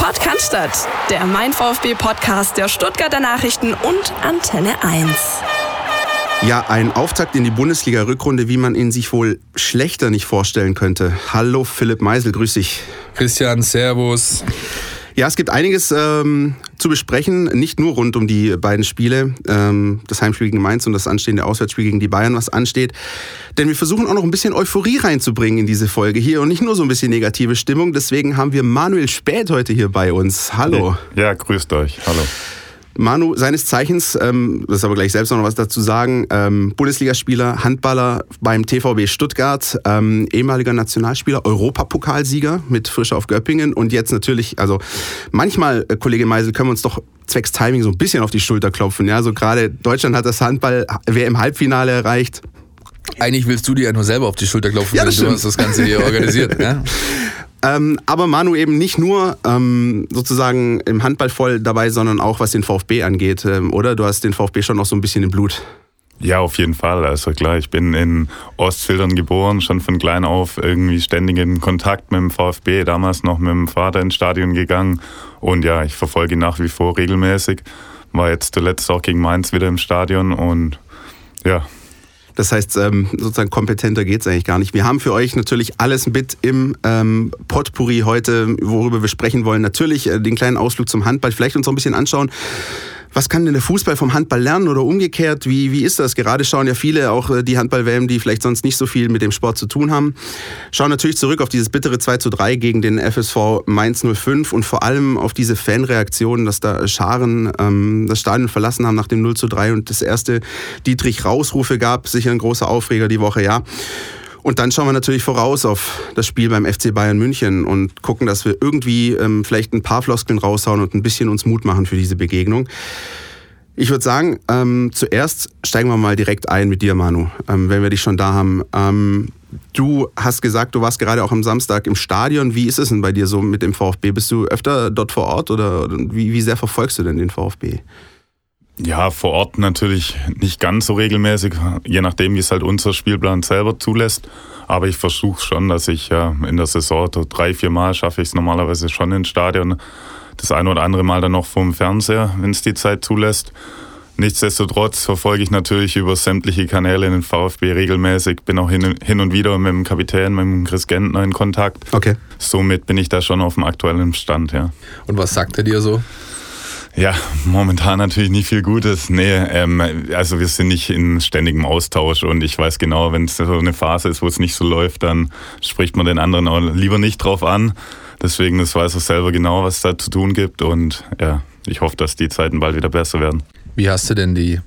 Podcast, der Mein VfB Podcast der Stuttgarter Nachrichten und Antenne 1. Ja, ein Auftakt in die Bundesliga-Rückrunde, wie man ihn sich wohl schlechter nicht vorstellen könnte. Hallo Philipp Meisel, grüß dich. Christian, Servus. Ja, es gibt einiges ähm, zu besprechen, nicht nur rund um die beiden Spiele, ähm, das Heimspiel gegen Mainz und das anstehende Auswärtsspiel gegen die Bayern, was ansteht. Denn wir versuchen auch noch ein bisschen Euphorie reinzubringen in diese Folge hier und nicht nur so ein bisschen negative Stimmung. Deswegen haben wir Manuel Späth heute hier bei uns. Hallo. Ja, grüßt euch. Hallo. Manu, seines Zeichens, ähm, das ist aber gleich selbst noch was dazu sagen, ähm, Bundesligaspieler, Handballer beim TVB Stuttgart, ähm, ehemaliger Nationalspieler, Europapokalsieger mit Frische auf Göppingen und jetzt natürlich, also manchmal, äh, Kollege Meisel, können wir uns doch zwecks Timing so ein bisschen auf die Schulter klopfen. Ja, so gerade Deutschland hat das Handball WM Halbfinale erreicht. Eigentlich willst du dir ja nur selber auf die Schulter klopfen, ja, das du hast das Ganze hier organisiert. Ja? Ähm, aber Manu eben nicht nur ähm, sozusagen im Handball voll dabei, sondern auch was den VfB angeht, ähm, oder? Du hast den VfB schon noch so ein bisschen im Blut. Ja, auf jeden Fall. Also klar, ich bin in Ostfildern geboren, schon von klein auf irgendwie ständig in Kontakt mit dem VfB, damals noch mit dem Vater ins Stadion gegangen. Und ja, ich verfolge ihn nach wie vor regelmäßig. War jetzt zuletzt auch gegen Mainz wieder im Stadion und ja, das heißt, ähm, sozusagen kompetenter geht es eigentlich gar nicht. Wir haben für euch natürlich alles mit im ähm, Potpourri heute, worüber wir sprechen wollen. Natürlich äh, den kleinen Ausflug zum Handball, vielleicht uns auch ein bisschen anschauen was kann denn der Fußball vom Handball lernen oder umgekehrt? Wie, wie ist das? Gerade schauen ja viele, auch äh, die Handball-WM, die vielleicht sonst nicht so viel mit dem Sport zu tun haben, schauen natürlich zurück auf dieses bittere 2 zu 3 gegen den FSV Mainz 05 und vor allem auf diese Fanreaktionen, dass da Scharen ähm, das Stadion verlassen haben nach dem 0 zu 3 und das erste Dietrich-Rausrufe gab. Sicher ein großer Aufreger die Woche, ja. Und dann schauen wir natürlich voraus auf das Spiel beim FC Bayern München und gucken, dass wir irgendwie ähm, vielleicht ein paar Floskeln raushauen und ein bisschen uns Mut machen für diese Begegnung. Ich würde sagen, ähm, zuerst steigen wir mal direkt ein mit dir, Manu, ähm, wenn wir dich schon da haben. Ähm, du hast gesagt, du warst gerade auch am Samstag im Stadion. Wie ist es denn bei dir so mit dem VfB? Bist du öfter dort vor Ort oder wie, wie sehr verfolgst du denn den VfB? Ja, vor Ort natürlich nicht ganz so regelmäßig, je nachdem, wie es halt unser Spielplan selber zulässt. Aber ich versuche schon, dass ich ja, in der Saison drei, vier Mal schaffe ich es normalerweise schon ins Stadion. Das eine oder andere Mal dann noch vom Fernseher, wenn es die Zeit zulässt. Nichtsdestotrotz verfolge ich natürlich über sämtliche Kanäle den VfB regelmäßig, bin auch hin, hin und wieder mit dem Kapitän, mit dem Chris Gentner in Kontakt. Okay. Somit bin ich da schon auf dem aktuellen Stand, ja. Und was sagt er dir so? Ja, momentan natürlich nicht viel Gutes. Nee, ähm, also wir sind nicht in ständigem Austausch und ich weiß genau, wenn es so eine Phase ist, wo es nicht so läuft, dann spricht man den anderen auch lieber nicht drauf an. Deswegen, das weiß er selber genau, was da zu tun gibt und ja, ich hoffe, dass die Zeiten bald wieder besser werden. Wie hast du denn die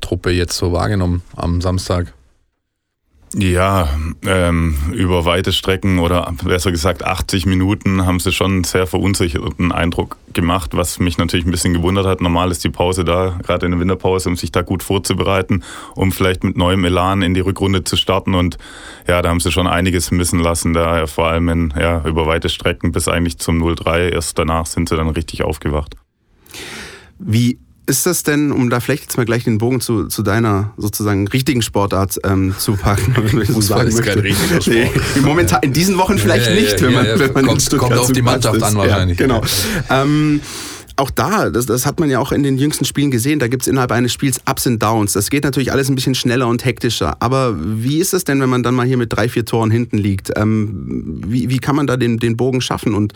Truppe jetzt so wahrgenommen am Samstag? Ja, ähm, über weite Strecken oder besser gesagt 80 Minuten haben sie schon einen sehr verunsicherten Eindruck gemacht, was mich natürlich ein bisschen gewundert hat. Normal ist die Pause da, gerade in der Winterpause, um sich da gut vorzubereiten, um vielleicht mit neuem Elan in die Rückrunde zu starten. Und ja, da haben sie schon einiges missen lassen, da vor allem in, ja, über weite Strecken bis eigentlich zum 0-3. Erst danach sind sie dann richtig aufgewacht. Wie ist das denn, um da vielleicht jetzt mal gleich den Bogen zu, zu deiner sozusagen richtigen Sportart ähm, zu packen? Fußball ist kein richtiger Sport. Nee, momentan, in diesen Wochen vielleicht ja, nicht, wenn man, ja, wenn man kommt, kommt auf die Mannschaft ist. an wahrscheinlich. genau. Ähm, auch da, das, das hat man ja auch in den jüngsten Spielen gesehen, da gibt es innerhalb eines Spiels Ups und Downs. Das geht natürlich alles ein bisschen schneller und hektischer. Aber wie ist es denn, wenn man dann mal hier mit drei, vier Toren hinten liegt? Ähm, wie, wie kann man da den, den Bogen schaffen und,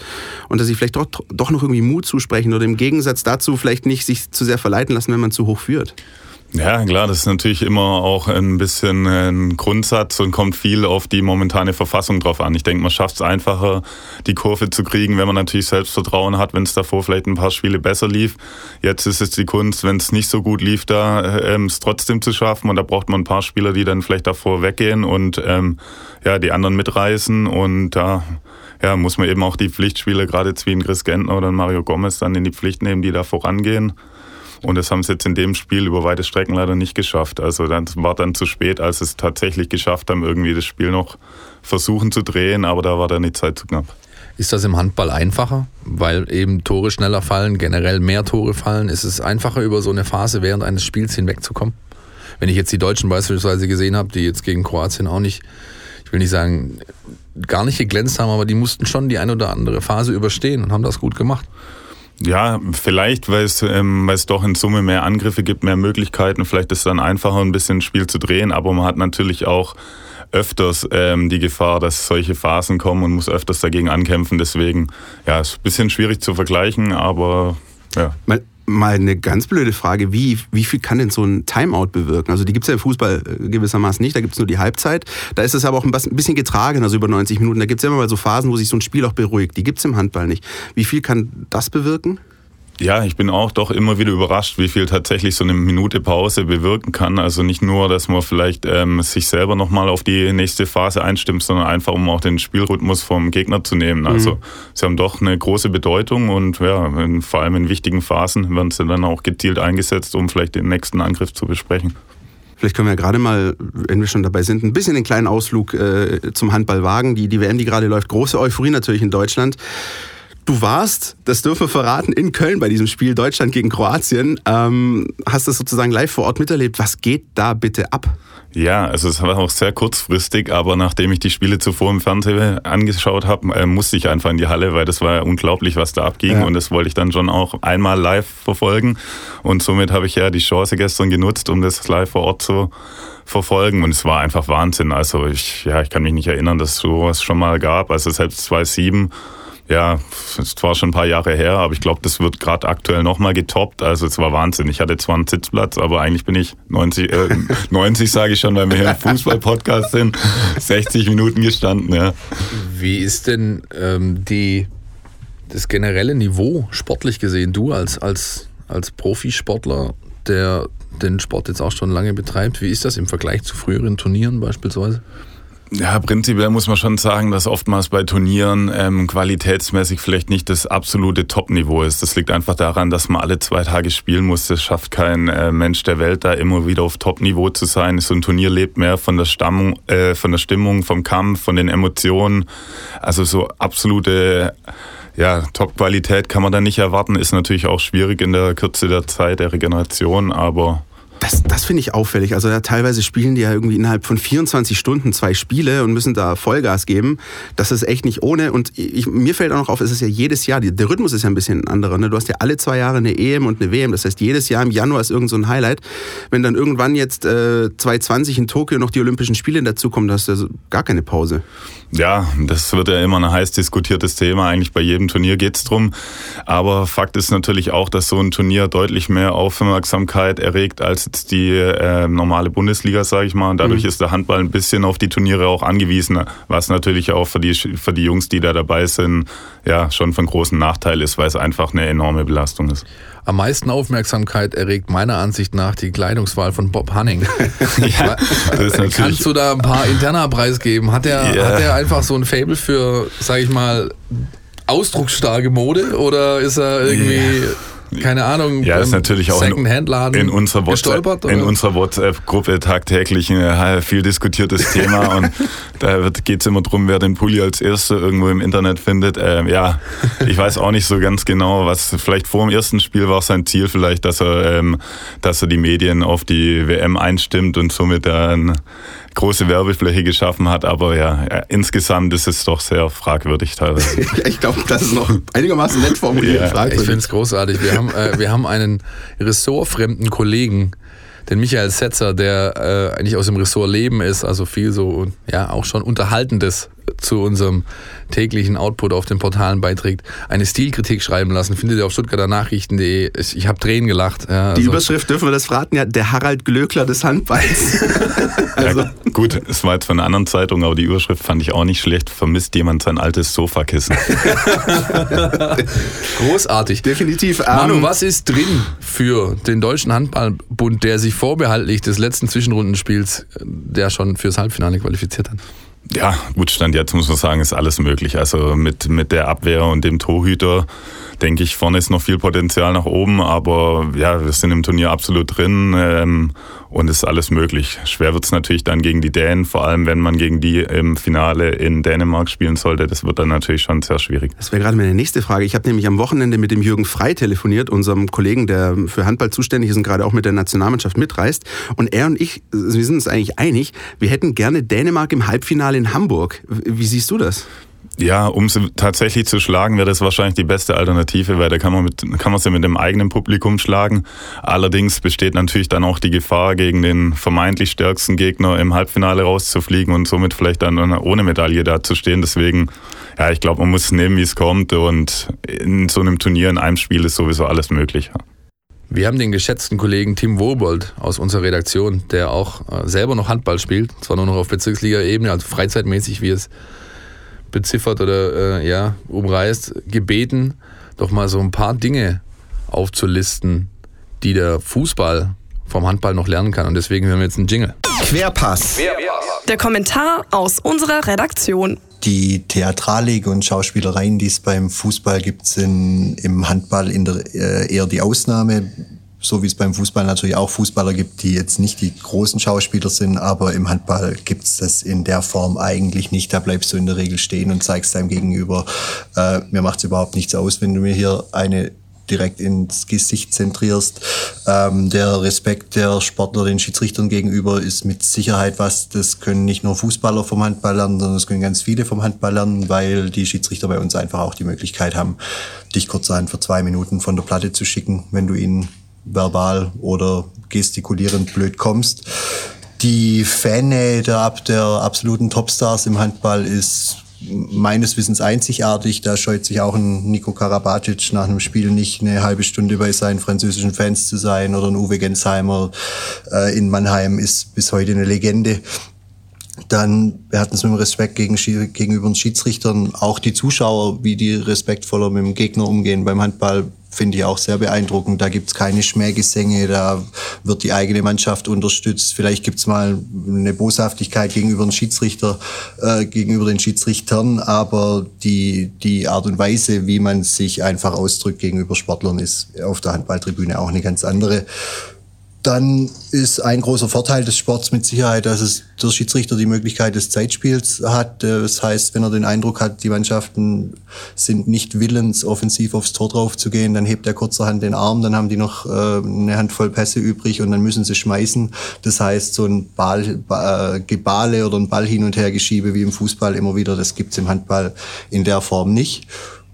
und dass sie vielleicht doch, doch noch irgendwie Mut zusprechen oder im Gegensatz dazu vielleicht nicht sich zu sehr verleiten lassen, wenn man zu hoch führt? Ja, klar, das ist natürlich immer auch ein bisschen ein Grundsatz und kommt viel auf die momentane Verfassung drauf an. Ich denke, man schafft es einfacher, die Kurve zu kriegen, wenn man natürlich Selbstvertrauen hat, wenn es davor vielleicht ein paar Spiele besser lief. Jetzt ist es die Kunst, wenn es nicht so gut lief, da ähm, es trotzdem zu schaffen. Und da braucht man ein paar Spieler, die dann vielleicht davor weggehen und ähm, ja, die anderen mitreißen. Und da ja, muss man eben auch die Pflichtspieler, gerade jetzt wie ein Chris Gentner oder ein Mario Gomez, dann in die Pflicht nehmen, die da vorangehen. Und das haben sie jetzt in dem Spiel über weite Strecken leider nicht geschafft. Also das war dann zu spät, als sie es tatsächlich geschafft haben, irgendwie das Spiel noch versuchen zu drehen, aber da war dann die Zeit zu knapp. Ist das im Handball einfacher, weil eben Tore schneller fallen, generell mehr Tore fallen? Ist es einfacher, über so eine Phase während eines Spiels hinwegzukommen? Wenn ich jetzt die Deutschen beispielsweise gesehen habe, die jetzt gegen Kroatien auch nicht, ich will nicht sagen, gar nicht geglänzt haben, aber die mussten schon die eine oder andere Phase überstehen und haben das gut gemacht. Ja, vielleicht, weil es, ähm, weil es doch in Summe mehr Angriffe gibt, mehr Möglichkeiten. Vielleicht ist es dann einfacher, ein bisschen Spiel zu drehen, aber man hat natürlich auch öfters ähm, die Gefahr, dass solche Phasen kommen und muss öfters dagegen ankämpfen. Deswegen, ja, ist ein bisschen schwierig zu vergleichen, aber ja. Mal, mal eine ganz blöde Frage, wie, wie viel kann denn so ein Timeout bewirken? Also die gibt es ja im Fußball äh, gewissermaßen nicht, da gibt es nur die Halbzeit. Da ist es aber auch ein bisschen getragen, also über 90 Minuten. Da gibt es ja immer mal so Phasen, wo sich so ein Spiel auch beruhigt. Die gibt es im Handball nicht. Wie viel kann das bewirken? Ja, ich bin auch doch immer wieder überrascht, wie viel tatsächlich so eine Minute Pause bewirken kann. Also nicht nur, dass man vielleicht ähm, sich selber nochmal auf die nächste Phase einstimmt, sondern einfach, um auch den Spielrhythmus vom Gegner zu nehmen. Also mhm. sie haben doch eine große Bedeutung und ja, in, vor allem in wichtigen Phasen werden sie dann auch gezielt eingesetzt, um vielleicht den nächsten Angriff zu besprechen. Vielleicht können wir ja gerade mal, wenn wir schon dabei sind, ein bisschen den kleinen Ausflug äh, zum Handball wagen. Die, die WM, die gerade läuft, große Euphorie natürlich in Deutschland. Du warst, das dürfen wir verraten, in Köln bei diesem Spiel Deutschland gegen Kroatien. Ähm, hast das sozusagen live vor Ort miterlebt. Was geht da bitte ab? Ja, also es war auch sehr kurzfristig, aber nachdem ich die Spiele zuvor im Fernsehen angeschaut habe, äh, musste ich einfach in die Halle, weil das war ja unglaublich, was da abging ja. und das wollte ich dann schon auch einmal live verfolgen und somit habe ich ja die Chance gestern genutzt, um das live vor Ort zu verfolgen und es war einfach Wahnsinn. Also ich, ja, ich kann mich nicht erinnern, dass es sowas schon mal gab. Also selbst 2007 ja, es war schon ein paar Jahre her, aber ich glaube, das wird gerade aktuell nochmal getoppt. Also es war Wahnsinn. Ich hatte zwar einen Sitzplatz, aber eigentlich bin ich 90, äh, 90 sage ich schon, weil wir hier im Fußball-Podcast sind, 60 Minuten gestanden. Ja. Wie ist denn ähm, die, das generelle Niveau sportlich gesehen? Du als, als, als Profisportler, der den Sport jetzt auch schon lange betreibt, wie ist das im Vergleich zu früheren Turnieren beispielsweise? Ja, prinzipiell muss man schon sagen, dass oftmals bei Turnieren ähm, qualitätsmäßig vielleicht nicht das absolute Top-Niveau ist. Das liegt einfach daran, dass man alle zwei Tage spielen muss. Das schafft kein äh, Mensch der Welt, da immer wieder auf Top-Niveau zu sein. So ein Turnier lebt mehr von der, Stammung, äh, von der Stimmung, vom Kampf, von den Emotionen. Also so absolute ja, Top-Qualität kann man da nicht erwarten. Ist natürlich auch schwierig in der Kürze der Zeit der Regeneration, aber das, das finde ich auffällig. Also ja, teilweise spielen die ja irgendwie innerhalb von 24 Stunden zwei Spiele und müssen da Vollgas geben. Das ist echt nicht ohne. Und ich, mir fällt auch noch auf, es ist ja jedes Jahr, der Rhythmus ist ja ein bisschen anderer. Ne? Du hast ja alle zwei Jahre eine EM und eine WM. Das heißt, jedes Jahr im Januar ist irgend so ein Highlight. Wenn dann irgendwann jetzt äh, 2020 in Tokio noch die Olympischen Spiele dazukommen, da hast du ja gar keine Pause. Ja, das wird ja immer ein heiß diskutiertes Thema. Eigentlich bei jedem Turnier geht es drum. Aber Fakt ist natürlich auch, dass so ein Turnier deutlich mehr Aufmerksamkeit erregt als jetzt die äh, normale Bundesliga, sage ich mal. Und dadurch mhm. ist der Handball ein bisschen auf die Turniere auch angewiesen, was natürlich auch für die, für die Jungs, die da dabei sind, ja schon von großem Nachteil ist, weil es einfach eine enorme Belastung ist. Am meisten Aufmerksamkeit erregt meiner Ansicht nach die Kleidungswahl von Bob Hanning. ja, Kannst du da ein paar interner preisgeben? Hat er, yeah. hat er einfach so ein Fable für, sag ich mal, ausdrucksstarke Mode oder ist er irgendwie yeah keine Ahnung, ja, ist natürlich auch in, in unserer WhatsApp, in unserer WhatsApp-Gruppe tagtäglich ein viel diskutiertes Thema und da geht es immer darum, wer den Pulli als Erster irgendwo im Internet findet. Ähm, ja, ich weiß auch nicht so ganz genau, was vielleicht vor dem ersten Spiel war sein Ziel vielleicht, dass er, ähm, dass er die Medien auf die WM einstimmt und somit dann große Werbefläche geschaffen hat, aber ja, insgesamt ist es doch sehr fragwürdig teilweise. ich glaube, das ist noch einigermaßen nett formuliert. Ja. Ich finde es großartig. Wir haben, äh, wir haben einen ressortfremden Kollegen, den Michael Setzer, der äh, eigentlich aus dem Ressort Leben ist, also viel so, ja, auch schon Unterhaltendes zu unserem täglichen Output auf den Portalen beiträgt, eine Stilkritik schreiben lassen. Findet ihr auf stuttgarternachrichten.de. Ich habe Tränen gelacht. Ja, also. Die Überschrift dürfen wir das verraten, ja, der Harald Glöckler des Handballs. also. ja, gut, es war jetzt von einer anderen Zeitung, aber die Überschrift fand ich auch nicht schlecht. Vermisst jemand sein altes Sofakissen. Großartig. Definitiv. Manu, was ist drin für den Deutschen Handballbund, der sich vorbehaltlich des letzten Zwischenrundenspiels, der schon fürs Halbfinale qualifiziert hat? Ja, gut, Stand jetzt muss man sagen, ist alles möglich. Also mit, mit der Abwehr und dem Torhüter, denke ich, vorne ist noch viel Potenzial nach oben, aber ja, wir sind im Turnier absolut drin ähm, und ist alles möglich. Schwer wird es natürlich dann gegen die Dänen, vor allem wenn man gegen die im Finale in Dänemark spielen sollte. Das wird dann natürlich schon sehr schwierig. Das wäre gerade meine nächste Frage. Ich habe nämlich am Wochenende mit dem Jürgen Frei telefoniert, unserem Kollegen, der für Handball zuständig ist und gerade auch mit der Nationalmannschaft mitreist. Und er und ich, wir sind uns eigentlich einig, wir hätten gerne Dänemark im Halbfinale in Hamburg. Wie siehst du das? Ja, um sie tatsächlich zu schlagen, wäre das wahrscheinlich die beste Alternative, weil da kann man, mit, kann man sie mit dem eigenen Publikum schlagen. Allerdings besteht natürlich dann auch die Gefahr, gegen den vermeintlich stärksten Gegner im Halbfinale rauszufliegen und somit vielleicht dann ohne Medaille dazustehen. Deswegen, ja, ich glaube, man muss es nehmen, wie es kommt und in so einem Turnier, in einem Spiel ist sowieso alles möglich. Wir haben den geschätzten Kollegen Tim Wobold aus unserer Redaktion, der auch äh, selber noch Handball spielt, zwar nur noch auf Bezirksliga-Ebene, also freizeitmäßig, wie es beziffert oder äh, ja, umreißt, gebeten, doch mal so ein paar Dinge aufzulisten, die der Fußball vom Handball noch lernen kann. Und deswegen hören wir jetzt einen Jingle. Querpass. Der Kommentar aus unserer Redaktion. Die Theatralik und Schauspielereien, die es beim Fußball gibt, sind im Handball der, äh, eher die Ausnahme so wie es beim Fußball natürlich auch Fußballer gibt, die jetzt nicht die großen Schauspieler sind, aber im Handball gibt's das in der Form eigentlich nicht. Da bleibst du in der Regel stehen und zeigst deinem Gegenüber, äh, mir macht's überhaupt nichts aus, wenn du mir hier eine direkt ins Gesicht zentrierst. Ähm, der Respekt der Sportler den Schiedsrichtern gegenüber ist mit Sicherheit was, das können nicht nur Fußballer vom Handball lernen, sondern das können ganz viele vom Handball lernen, weil die Schiedsrichter bei uns einfach auch die Möglichkeit haben, dich kurzerhand für zwei Minuten von der Platte zu schicken, wenn du ihnen verbal oder gestikulierend blöd kommst. Die Fannähe der, der absoluten Topstars im Handball ist meines Wissens einzigartig. Da scheut sich auch ein Nico Karabatic nach einem Spiel nicht eine halbe Stunde bei seinen französischen Fans zu sein oder ein Uwe Gensheimer äh, in Mannheim ist bis heute eine Legende. Dann, wir hatten es mit dem Respekt gegen, gegenüber den Schiedsrichtern, auch die Zuschauer, wie die respektvoller mit dem Gegner umgehen beim Handball, finde ich auch sehr beeindruckend. Da gibt's keine Schmähgesänge, da wird die eigene Mannschaft unterstützt. Vielleicht gibt's mal eine Boshaftigkeit gegenüber den Schiedsrichter, äh, gegenüber den Schiedsrichtern, aber die, die Art und Weise, wie man sich einfach ausdrückt gegenüber Sportlern, ist auf der Handballtribüne auch eine ganz andere dann ist ein großer Vorteil des Sports mit Sicherheit, dass es der Schiedsrichter die Möglichkeit des Zeitspiels hat. Das heißt, wenn er den Eindruck hat, die Mannschaften sind nicht willens, offensiv aufs Tor drauf zu gehen, dann hebt er kurzerhand den Arm, dann haben die noch äh, eine Handvoll Pässe übrig und dann müssen sie schmeißen. Das heißt, so ein Ball, äh, Gebale oder ein Ball hin und her geschiebe wie im Fußball immer wieder, das gibt's im Handball in der Form nicht.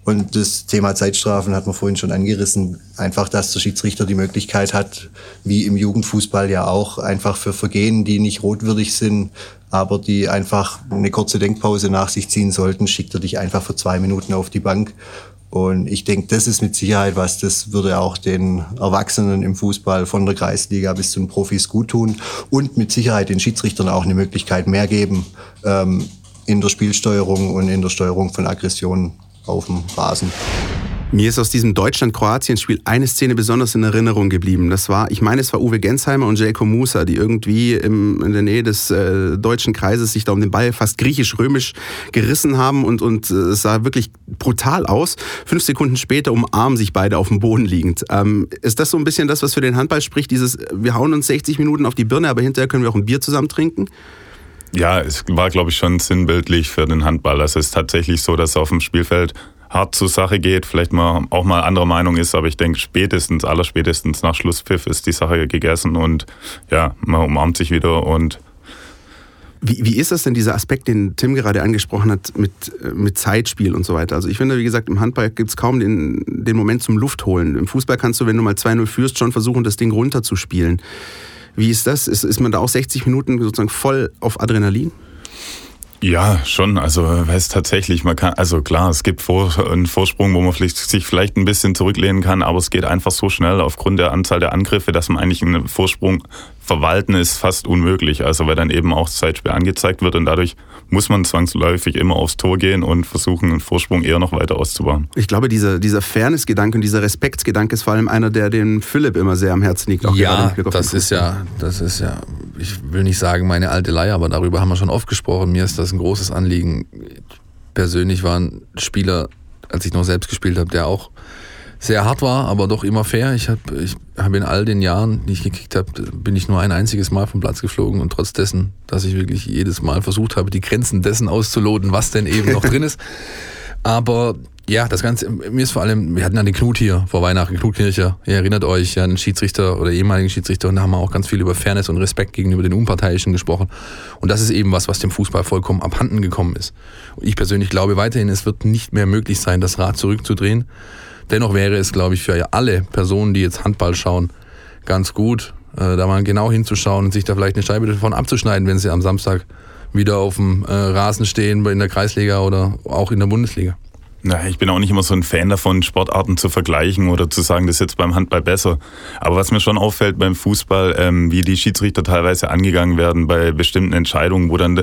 Und das Thema Zeitstrafen hat man vorhin schon angerissen. Einfach, dass der Schiedsrichter die Möglichkeit hat, wie im Jugendfußball ja auch, einfach für Vergehen, die nicht rotwürdig sind, aber die einfach eine kurze Denkpause nach sich ziehen sollten, schickt er dich einfach für zwei Minuten auf die Bank. Und ich denke, das ist mit Sicherheit was, das würde auch den Erwachsenen im Fußball von der Kreisliga bis zu den Profis gut tun und mit Sicherheit den Schiedsrichtern auch eine Möglichkeit mehr geben, ähm, in der Spielsteuerung und in der Steuerung von Aggressionen auf dem Rasen. Mir ist aus diesem Deutschland-Kroatien-Spiel eine Szene besonders in Erinnerung geblieben. Das war, ich meine, es war Uwe Gensheimer und Jelko Musa, die irgendwie im, in der Nähe des äh, deutschen Kreises sich da um den Ball fast griechisch-römisch gerissen haben und, und äh, es sah wirklich brutal aus. Fünf Sekunden später umarmen sich beide auf dem Boden liegend. Ähm, ist das so ein bisschen das, was für den Handball spricht? Dieses, wir hauen uns 60 Minuten auf die Birne, aber hinterher können wir auch ein Bier zusammen trinken? Ja, es war, glaube ich, schon sinnbildlich für den Handball. Also es ist tatsächlich so, dass auf dem Spielfeld hart zur Sache geht, vielleicht mal auch mal anderer Meinung ist, aber ich denke spätestens, allerspätestens nach Schlusspfiff ist die Sache gegessen und ja, man umarmt sich wieder und wie, wie ist das denn, dieser Aspekt, den Tim gerade angesprochen hat, mit, mit Zeitspiel und so weiter? Also ich finde, wie gesagt, im Handball gibt es kaum den, den Moment zum Luftholen. Im Fußball kannst du, wenn du mal 2-0 führst, schon versuchen, das Ding runterzuspielen. Wie ist das? Ist, ist man da auch 60 Minuten sozusagen voll auf Adrenalin? Ja, schon. Also es tatsächlich, man kann, also klar, es gibt vor, einen Vorsprung, wo man vielleicht, sich vielleicht ein bisschen zurücklehnen kann, aber es geht einfach so schnell aufgrund der Anzahl der Angriffe, dass man eigentlich einen Vorsprung verwalten ist fast unmöglich. Also weil dann eben auch das Zeitspiel angezeigt wird und dadurch muss man zwangsläufig immer aufs Tor gehen und versuchen, einen Vorsprung eher noch weiter auszubauen. Ich glaube, dieser, dieser Fairness-Gedanke und dieser Respektsgedanke ist vor allem einer, der dem Philipp immer sehr am Herzen liegt. ja, das ist ja, das ist ja, ich will nicht sagen meine alte Leier, aber darüber haben wir schon oft gesprochen. Mir ist das ein großes Anliegen. Persönlich war ein Spieler, als ich noch selbst gespielt habe, der auch sehr hart war, aber doch immer fair. Ich habe ich hab in all den Jahren, die ich gekickt habe, bin ich nur ein einziges Mal vom Platz geflogen und trotz dessen, dass ich wirklich jedes Mal versucht habe, die Grenzen dessen auszuloten, was denn eben noch drin ist. Aber ja, das Ganze, mir ist vor allem, wir hatten ja den Knut hier vor Weihnachten, Knut Kircher. Ihr erinnert euch, ja, einen Schiedsrichter oder ehemaligen Schiedsrichter und da haben wir auch ganz viel über Fairness und Respekt gegenüber den Unparteiischen gesprochen. Und das ist eben was, was dem Fußball vollkommen abhanden gekommen ist. Und ich persönlich glaube weiterhin, es wird nicht mehr möglich sein, das Rad zurückzudrehen. Dennoch wäre es, glaube ich, für alle Personen, die jetzt Handball schauen, ganz gut, äh, da mal genau hinzuschauen und sich da vielleicht eine Scheibe davon abzuschneiden, wenn sie am Samstag wieder auf dem äh, Rasen stehen in der Kreisliga oder auch in der Bundesliga. Na, ich bin auch nicht immer so ein Fan davon, Sportarten zu vergleichen oder zu sagen, das ist jetzt beim Handball besser. Aber was mir schon auffällt beim Fußball, ähm, wie die Schiedsrichter teilweise angegangen werden bei bestimmten Entscheidungen, wo dann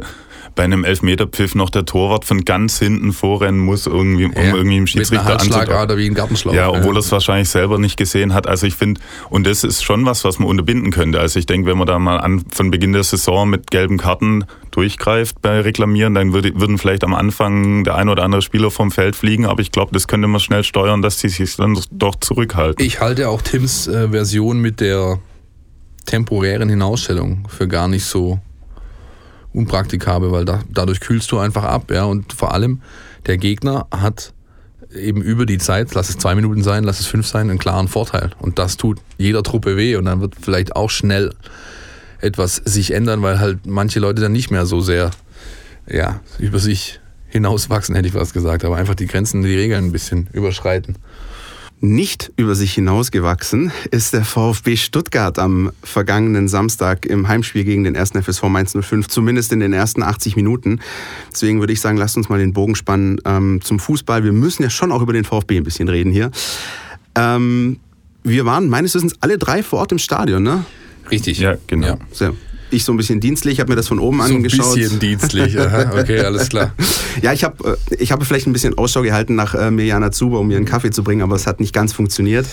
bei einem Elfmeterpfiff noch der Torwart von ganz hinten vorrennen muss, irgendwie, um Ja, irgendwie im Schiedsrichter Handschlagader wie ein Gartenschlauch. Ja, obwohl er es wahrscheinlich selber nicht gesehen hat. Also ich finde, und das ist schon was, was man unterbinden könnte. Also ich denke, wenn man da mal an, von Beginn der Saison mit gelben Karten durchgreift bei Reklamieren, dann würde, würden vielleicht am Anfang der ein oder andere Spieler vom Feld fliegen. Aber ich glaube, das könnte man schnell steuern, dass die sich dann doch zurückhalten. Ich halte auch Tims äh, Version mit der temporären Hinausstellung für gar nicht so unpraktikabel, weil da, dadurch kühlst du einfach ab, ja. Und vor allem, der Gegner hat eben über die Zeit, lass es zwei Minuten sein, lass es fünf sein, einen klaren Vorteil. Und das tut jeder Truppe weh und dann wird vielleicht auch schnell etwas sich ändern, weil halt manche Leute dann nicht mehr so sehr ja, über sich hinauswachsen, hätte ich fast gesagt, aber einfach die Grenzen, die Regeln ein bisschen überschreiten. Nicht über sich hinausgewachsen ist der VfB Stuttgart am vergangenen Samstag im Heimspiel gegen den 1. FSV Mainz 05, zumindest in den ersten 80 Minuten. Deswegen würde ich sagen, lasst uns mal den Bogen spannen ähm, zum Fußball. Wir müssen ja schon auch über den VfB ein bisschen reden hier. Ähm, wir waren meines Wissens alle drei vor Ort im Stadion, ne? Richtig. Ja, genau. Ja. So. Ich so ein bisschen dienstlich, habe mir das von oben So ein angeschaut. bisschen dienstlich. Aha, okay, alles klar. Ja, ich habe äh, ich hab vielleicht ein bisschen Ausschau gehalten nach äh, Mirjana Zuber, um einen Kaffee zu bringen, aber es hat nicht ganz funktioniert.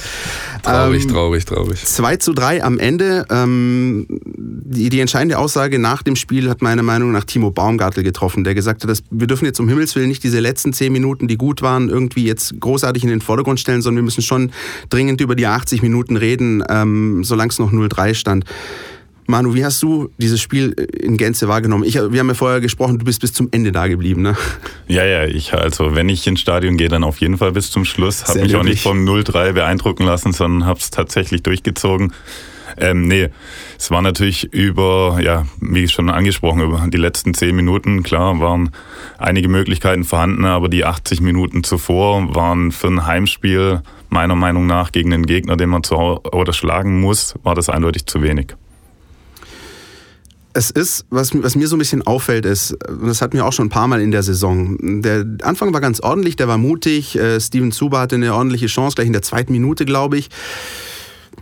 Traurig, Ähm, traurig, traurig. 2 zu 3 am Ende. Ähm, die, die entscheidende Aussage nach dem Spiel hat meiner Meinung nach Timo Baumgartel getroffen, der gesagt hat, dass wir dürfen jetzt um Himmels Willen nicht diese letzten 10 Minuten, die gut waren, irgendwie jetzt großartig in den Vordergrund stellen, sondern wir müssen schon dringend über die 80 Minuten reden, ähm, solange es noch 0-3 stand. Manu, wie hast du dieses Spiel in Gänze wahrgenommen? Ich, wir haben ja vorher gesprochen, du bist bis zum Ende da geblieben, ne? Ja, ja, ich, also wenn ich ins Stadion gehe, dann auf jeden Fall bis zum Schluss. Habe mich auch nicht vom 0-3 beeindrucken lassen, sondern habe es tatsächlich durchgezogen. Ähm, nee, es war natürlich über, ja, wie schon angesprochen, über die letzten zehn Minuten, klar, waren einige Möglichkeiten vorhanden, aber die 80 Minuten zuvor waren für ein Heimspiel meiner Meinung nach gegen einen Gegner, den man zu oder schlagen muss, war das eindeutig zu wenig. Es ist, was, was mir so ein bisschen auffällt, ist, und das hatten wir auch schon ein paar Mal in der Saison. Der Anfang war ganz ordentlich, der war mutig. Äh, Steven Zuber hatte eine ordentliche Chance, gleich in der zweiten Minute, glaube ich.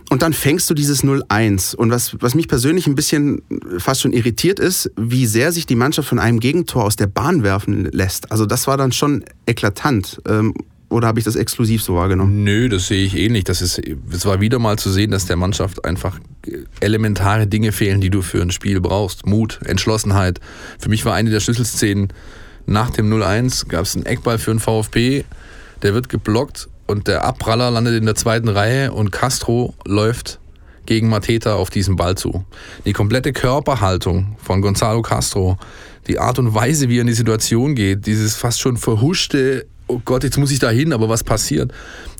Und dann fängst du dieses 0-1. Und was, was mich persönlich ein bisschen fast schon irritiert ist, wie sehr sich die Mannschaft von einem Gegentor aus der Bahn werfen lässt. Also das war dann schon eklatant. Ähm, oder habe ich das exklusiv so wahrgenommen? Nö, das sehe ich ähnlich. Das ist, es war wieder mal zu sehen, dass der Mannschaft einfach elementare Dinge fehlen, die du für ein Spiel brauchst. Mut, Entschlossenheit. Für mich war eine der Schlüsselszenen nach dem 0-1 gab es einen Eckball für den VfB, der wird geblockt und der Abpraller landet in der zweiten Reihe und Castro läuft gegen Mateta auf diesen Ball zu. Die komplette Körperhaltung von Gonzalo Castro, die Art und Weise, wie er in die Situation geht, dieses fast schon verhuschte, oh Gott, jetzt muss ich da hin, aber was passiert?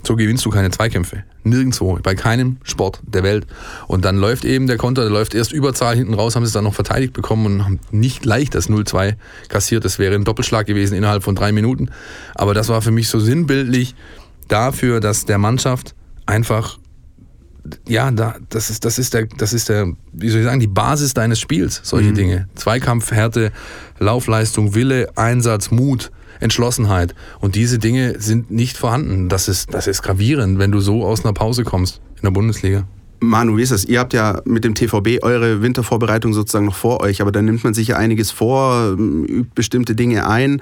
So gewinnst du keine Zweikämpfe. Nirgendwo, bei keinem Sport der Welt. Und dann läuft eben der Konter, der läuft erst Überzahl hinten raus, haben sie es dann noch verteidigt bekommen und haben nicht leicht das 0-2 kassiert. Das wäre ein Doppelschlag gewesen innerhalb von drei Minuten. Aber das war für mich so sinnbildlich dafür, dass der Mannschaft einfach ja, da, das ist, das ist der, das ist der, wie soll ich sagen, die Basis deines Spiels, solche Dinge. Zweikampf, Härte, Laufleistung, Wille, Einsatz, Mut, Entschlossenheit. Und diese Dinge sind nicht vorhanden. Das ist, das ist gravierend, wenn du so aus einer Pause kommst in der Bundesliga. Manu, wie ist das? Ihr habt ja mit dem TVB eure Wintervorbereitung sozusagen noch vor euch, aber dann nimmt man sich ja einiges vor, übt bestimmte Dinge ein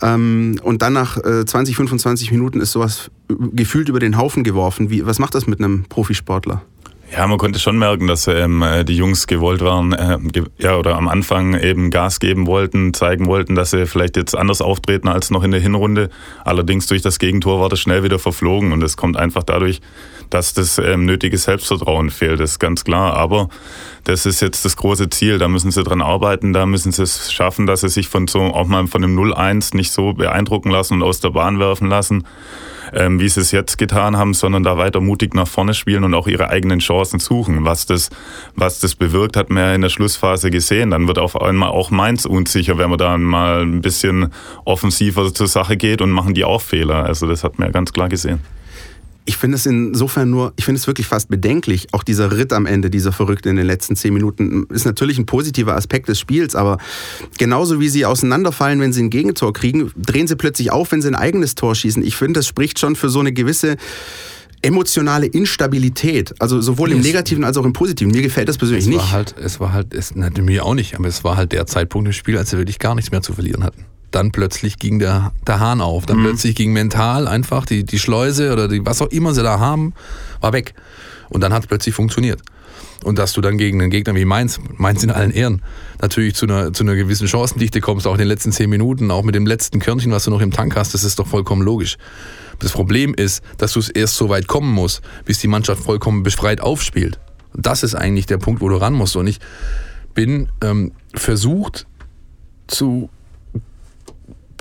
ähm, und dann nach äh, 20, 25 Minuten ist sowas gefühlt über den Haufen geworfen. Wie, was macht das mit einem Profisportler? Ja, man konnte schon merken, dass ähm, äh, die Jungs gewollt waren, äh, ge ja, oder am Anfang eben Gas geben wollten, zeigen wollten, dass sie vielleicht jetzt anders auftreten als noch in der Hinrunde. Allerdings durch das Gegentor war das schnell wieder verflogen und es kommt einfach dadurch, dass das ähm, nötige Selbstvertrauen fehlt, das ist ganz klar. Aber das ist jetzt das große Ziel, da müssen sie dran arbeiten, da müssen sie es schaffen, dass sie sich von so auch mal von dem 0-1 nicht so beeindrucken lassen und aus der Bahn werfen lassen ähm, wie sie es jetzt getan haben, sondern da weiter mutig nach vorne spielen und auch ihre eigenen Chancen suchen. Was das, was das bewirkt, hat man ja in der Schlussphase gesehen. Dann wird auf einmal auch Mainz unsicher, wenn man da mal ein bisschen offensiver zur Sache geht und machen die auch Fehler. Also das hat man ja ganz klar gesehen ich finde es insofern nur, ich finde es wirklich fast bedenklich. Auch dieser Ritt am Ende, dieser Verrückte in den letzten zehn Minuten, ist natürlich ein positiver Aspekt des Spiels, aber genauso wie sie auseinanderfallen, wenn sie ein Gegentor kriegen, drehen sie plötzlich auf, wenn sie ein eigenes Tor schießen. Ich finde, das spricht schon für so eine gewisse emotionale Instabilität, also sowohl im Negativen als auch im Positiven. Mir gefällt das persönlich es nicht. War halt, es war halt, es, mir auch nicht, aber es war halt der Zeitpunkt im Spiel, als sie wirklich gar nichts mehr zu verlieren hatten dann plötzlich ging der, der Hahn auf. Dann mhm. plötzlich ging mental einfach die, die Schleuse oder die, was auch immer sie da haben, war weg. Und dann hat es plötzlich funktioniert. Und dass du dann gegen einen Gegner wie Mainz, Mainz in allen Ehren, natürlich zu einer, zu einer gewissen Chancendichte kommst, auch in den letzten zehn Minuten, auch mit dem letzten Körnchen, was du noch im Tank hast, das ist doch vollkommen logisch. Das Problem ist, dass du es erst so weit kommen musst, bis die Mannschaft vollkommen befreit aufspielt. Das ist eigentlich der Punkt, wo du ran musst. Und ich bin ähm, versucht zu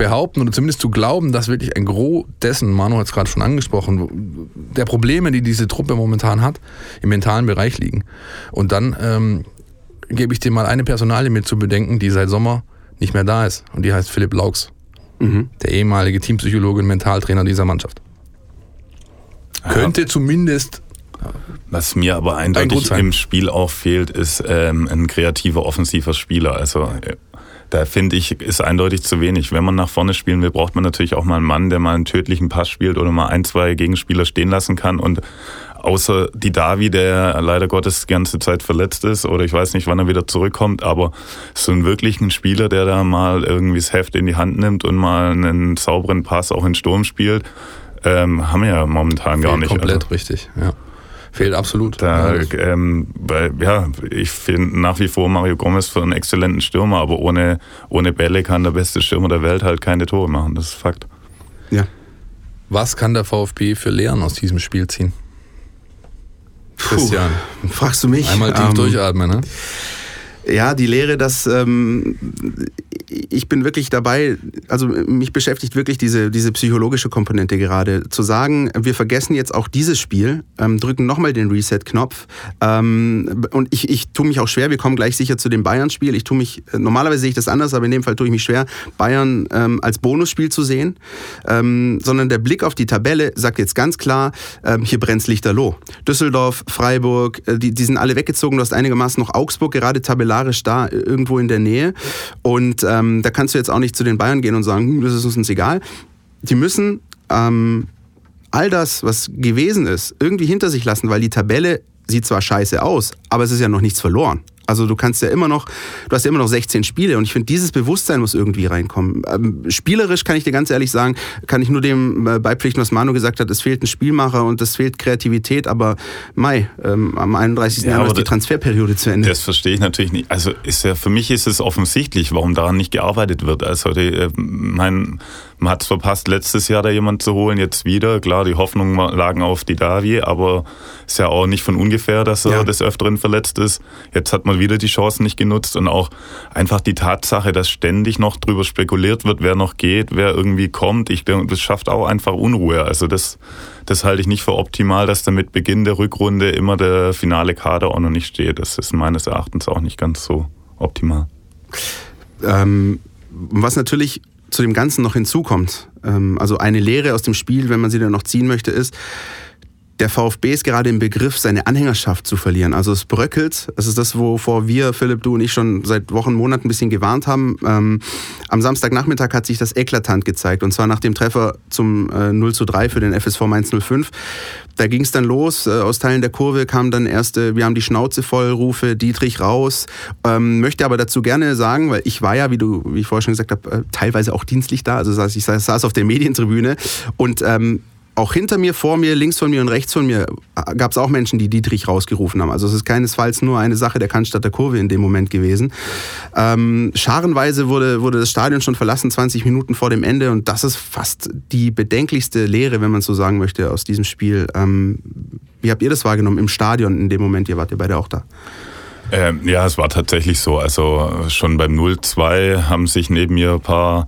behaupten oder zumindest zu glauben, dass wirklich ein Gros dessen, Manu hat es gerade schon angesprochen, der Probleme, die diese Truppe momentan hat, im mentalen Bereich liegen. Und dann ähm, gebe ich dir mal eine Personalie mit zu bedenken, die seit Sommer nicht mehr da ist. Und die heißt Philipp Laux, mhm. der ehemalige Teampsychologe und Mentaltrainer dieser Mannschaft. Ja. Könnte zumindest was mir aber eindeutig im Spiel auch fehlt, ist ähm, ein kreativer, offensiver Spieler. Also äh, da finde ich, ist eindeutig zu wenig. Wenn man nach vorne spielen will, braucht man natürlich auch mal einen Mann, der mal einen tödlichen Pass spielt oder mal ein, zwei Gegenspieler stehen lassen kann und außer die Davi, der leider Gottes die ganze Zeit verletzt ist oder ich weiß nicht, wann er wieder zurückkommt, aber so einen wirklichen Spieler, der da mal irgendwie das Heft in die Hand nimmt und mal einen sauberen Pass auch in Sturm spielt, ähm, haben wir ja momentan Fehlt gar nicht. Komplett also. richtig, ja. Fehlt absolut. Da, ähm, bei, ja, ich finde nach wie vor Mario Gomez für einen exzellenten Stürmer, aber ohne, ohne Bälle kann der beste Stürmer der Welt halt keine Tore machen. Das ist Fakt. Ja. Was kann der VfB für Lehren aus diesem Spiel ziehen? Christian. fragst du mich? Einmal tief ähm, durchatmen, ne? Ja, die Lehre, dass ähm, ich bin wirklich dabei, also mich beschäftigt wirklich diese, diese psychologische Komponente gerade. Zu sagen, wir vergessen jetzt auch dieses Spiel, ähm, drücken nochmal den Reset-Knopf. Ähm, und ich, ich tue mich auch schwer, wir kommen gleich sicher zu dem Bayern-Spiel. Ich tue mich, normalerweise sehe ich das anders, aber in dem Fall tue ich mich schwer, Bayern ähm, als Bonusspiel zu sehen. Ähm, sondern der Blick auf die Tabelle sagt jetzt ganz klar, ähm, hier brennt Lichterloh. Düsseldorf, Freiburg, äh, die, die sind alle weggezogen. Du hast einigermaßen noch Augsburg gerade tabellarisch da, irgendwo in der Nähe. Und ähm, da kannst du jetzt auch nicht zu den Bayern gehen und sagen, hm, das ist uns egal. Die müssen ähm, all das, was gewesen ist, irgendwie hinter sich lassen, weil die Tabelle sieht zwar scheiße aus, aber es ist ja noch nichts verloren. Also du kannst ja immer noch, du hast ja immer noch 16 Spiele und ich finde, dieses Bewusstsein muss irgendwie reinkommen. Ähm, spielerisch kann ich dir ganz ehrlich sagen, kann ich nur dem äh, beipflichten, was Manu gesagt hat, es fehlt ein Spielmacher und es fehlt Kreativität, aber Mai, ähm, am 31. Ja, Januar ist die Transferperiode zu Ende. Das verstehe ich natürlich nicht. Also ist ja, für mich ist es offensichtlich, warum daran nicht gearbeitet wird. Also die, äh, mein man hat es verpasst, letztes Jahr da jemand zu holen, jetzt wieder. Klar, die Hoffnungen lagen auf die Davi, aber ist ja auch nicht von ungefähr, dass er ja. des Öfteren verletzt ist. Jetzt hat man wieder die Chancen nicht genutzt und auch einfach die Tatsache, dass ständig noch drüber spekuliert wird, wer noch geht, wer irgendwie kommt. Ich denke, das schafft auch einfach Unruhe. Also das, das halte ich nicht für optimal, dass da mit Beginn der Rückrunde immer der finale Kader auch noch nicht steht. Das ist meines Erachtens auch nicht ganz so optimal. Ähm, was natürlich zu dem Ganzen noch hinzukommt, ähm, also eine Lehre aus dem Spiel, wenn man sie dann noch ziehen möchte, ist, der VfB ist gerade im Begriff, seine Anhängerschaft zu verlieren. Also es bröckelt. Das ist das, wovor wir, Philipp, du und ich schon seit Wochen, Monaten ein bisschen gewarnt haben. Ähm, am Samstagnachmittag hat sich das eklatant gezeigt. Und zwar nach dem Treffer zum äh, 0 zu 3 für den FSV Mainz 05. Da ging es dann los. Äh, aus Teilen der Kurve kamen dann erste, wir haben die Schnauze voll, Rufe, Dietrich raus. Ähm, möchte aber dazu gerne sagen, weil ich war ja, wie du, wie ich vorher schon gesagt habe, äh, teilweise auch dienstlich da. Also ich saß auf der Medientribüne und ähm, auch hinter mir, vor mir, links von mir und rechts von mir gab es auch Menschen, die Dietrich rausgerufen haben. Also es ist keinesfalls nur eine Sache der Cannstatter Kurve in dem Moment gewesen. Ähm, scharenweise wurde, wurde das Stadion schon verlassen, 20 Minuten vor dem Ende und das ist fast die bedenklichste Lehre, wenn man so sagen möchte, aus diesem Spiel. Ähm, wie habt ihr das wahrgenommen im Stadion in dem Moment? Ihr wart ja beide auch da. Ähm, ja, es war tatsächlich so. Also schon beim 0-2 haben sich neben mir ein paar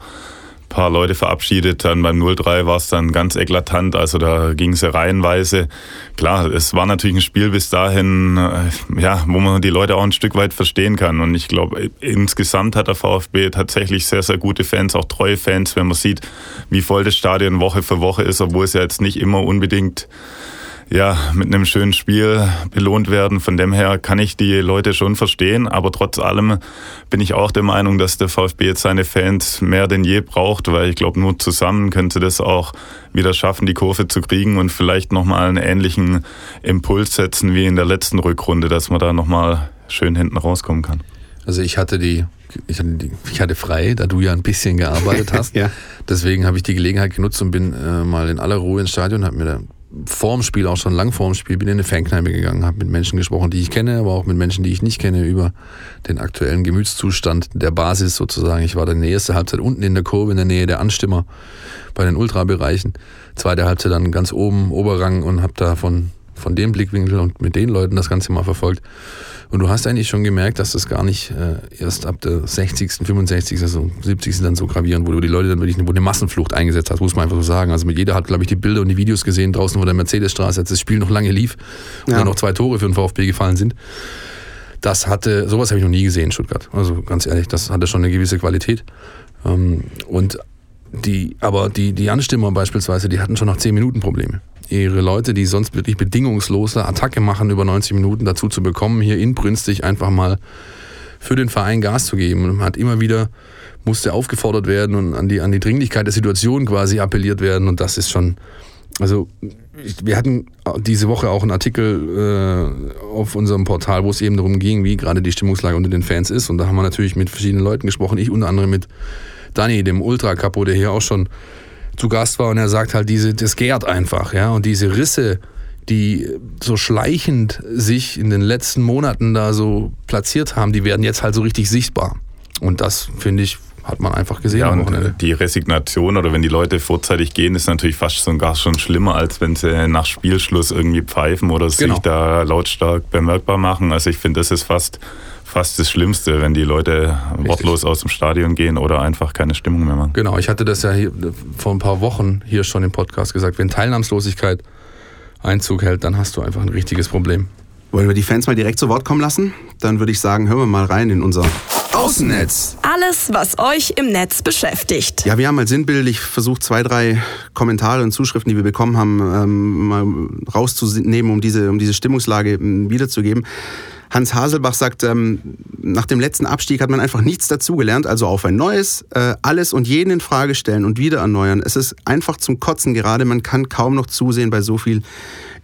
paar Leute verabschiedet. Dann beim 0-3 war es dann ganz eklatant. Also da ging es reihenweise. Klar, es war natürlich ein Spiel bis dahin, äh, ja, wo man die Leute auch ein Stück weit verstehen kann. Und ich glaube, insgesamt hat der VfB tatsächlich sehr, sehr gute Fans, auch treue Fans, wenn man sieht, wie voll das Stadion Woche für Woche ist, obwohl es ja jetzt nicht immer unbedingt ja, mit einem schönen Spiel belohnt werden. Von dem her kann ich die Leute schon verstehen, aber trotz allem bin ich auch der Meinung, dass der VfB jetzt seine Fans mehr denn je braucht, weil ich glaube, nur zusammen könnte das auch wieder schaffen, die Kurve zu kriegen und vielleicht nochmal einen ähnlichen Impuls setzen wie in der letzten Rückrunde, dass man da nochmal schön hinten rauskommen kann. Also ich hatte die ich hatte, die, ich hatte frei, da du ja ein bisschen gearbeitet hast. ja. Deswegen habe ich die Gelegenheit genutzt und bin äh, mal in aller Ruhe ins Stadion, habe mir da vorm Spiel, auch schon lang vorm Spiel, bin in eine Fankneipe gegangen, habe mit Menschen gesprochen, die ich kenne, aber auch mit Menschen, die ich nicht kenne, über den aktuellen Gemütszustand der Basis sozusagen. Ich war dann in der ersten Halbzeit unten in der Kurve, in der Nähe der Anstimmer bei den Ultrabereichen. Zweite Halbzeit dann ganz oben, Oberrang und habe da von, von dem Blickwinkel und mit den Leuten das Ganze mal verfolgt. Und du hast eigentlich schon gemerkt, dass das gar nicht äh, erst ab der 60., 65., also 70. dann so gravierend wurde, wo die Leute dann wirklich eine, eine Massenflucht eingesetzt hat, muss man einfach so sagen. Also mit jeder hat, glaube ich, die Bilder und die Videos gesehen draußen vor der Mercedesstraße, als das Spiel noch lange lief und ja. dann noch zwei Tore für den VfB gefallen sind. Das hatte, sowas habe ich noch nie gesehen in Stuttgart. Also ganz ehrlich, das hatte schon eine gewisse Qualität. Ähm, und die, aber die, die Anstimmer beispielsweise, die hatten schon nach 10 Minuten Probleme ihre Leute, die sonst wirklich bedingungslose Attacke machen, über 90 Minuten dazu zu bekommen, hier inbrünstig einfach mal für den Verein Gas zu geben. Und man hat immer wieder, musste aufgefordert werden und an die, an die Dringlichkeit der Situation quasi appelliert werden. Und das ist schon, also wir hatten diese Woche auch einen Artikel äh, auf unserem Portal, wo es eben darum ging, wie gerade die Stimmungslage unter den Fans ist. Und da haben wir natürlich mit verschiedenen Leuten gesprochen. Ich unter anderem mit Dani, dem Ultra-Capo, der hier auch schon zu Gast war und er sagt halt, diese, das gärt einfach, ja, und diese Risse, die so schleichend sich in den letzten Monaten da so platziert haben, die werden jetzt halt so richtig sichtbar. Und das, finde ich, hat man einfach gesehen. Ja, und die Resignation oder wenn die Leute vorzeitig gehen, ist natürlich fast sogar schon schlimmer, als wenn sie nach Spielschluss irgendwie pfeifen oder genau. sich da lautstark bemerkbar machen. Also ich finde, das ist fast fast das Schlimmste, wenn die Leute Richtig. wortlos aus dem Stadion gehen oder einfach keine Stimmung mehr machen. Genau, ich hatte das ja hier vor ein paar Wochen hier schon im Podcast gesagt. Wenn Teilnahmslosigkeit Einzug hält, dann hast du einfach ein richtiges Problem. Wollen wir die Fans mal direkt zu Wort kommen lassen? Dann würde ich sagen, hören wir mal rein in unser Außennetz. Alles, was euch im Netz beschäftigt. Ja, wir haben mal sinnbildlich versucht, zwei, drei Kommentare und Zuschriften, die wir bekommen haben, ähm, mal rauszunehmen, um diese, um diese Stimmungslage ähm, wiederzugeben. Hans Haselbach sagt, ähm, nach dem letzten Abstieg hat man einfach nichts dazugelernt, also auf ein neues, äh, alles und jeden in Frage stellen und wieder erneuern. Es ist einfach zum Kotzen gerade, man kann kaum noch zusehen bei so viel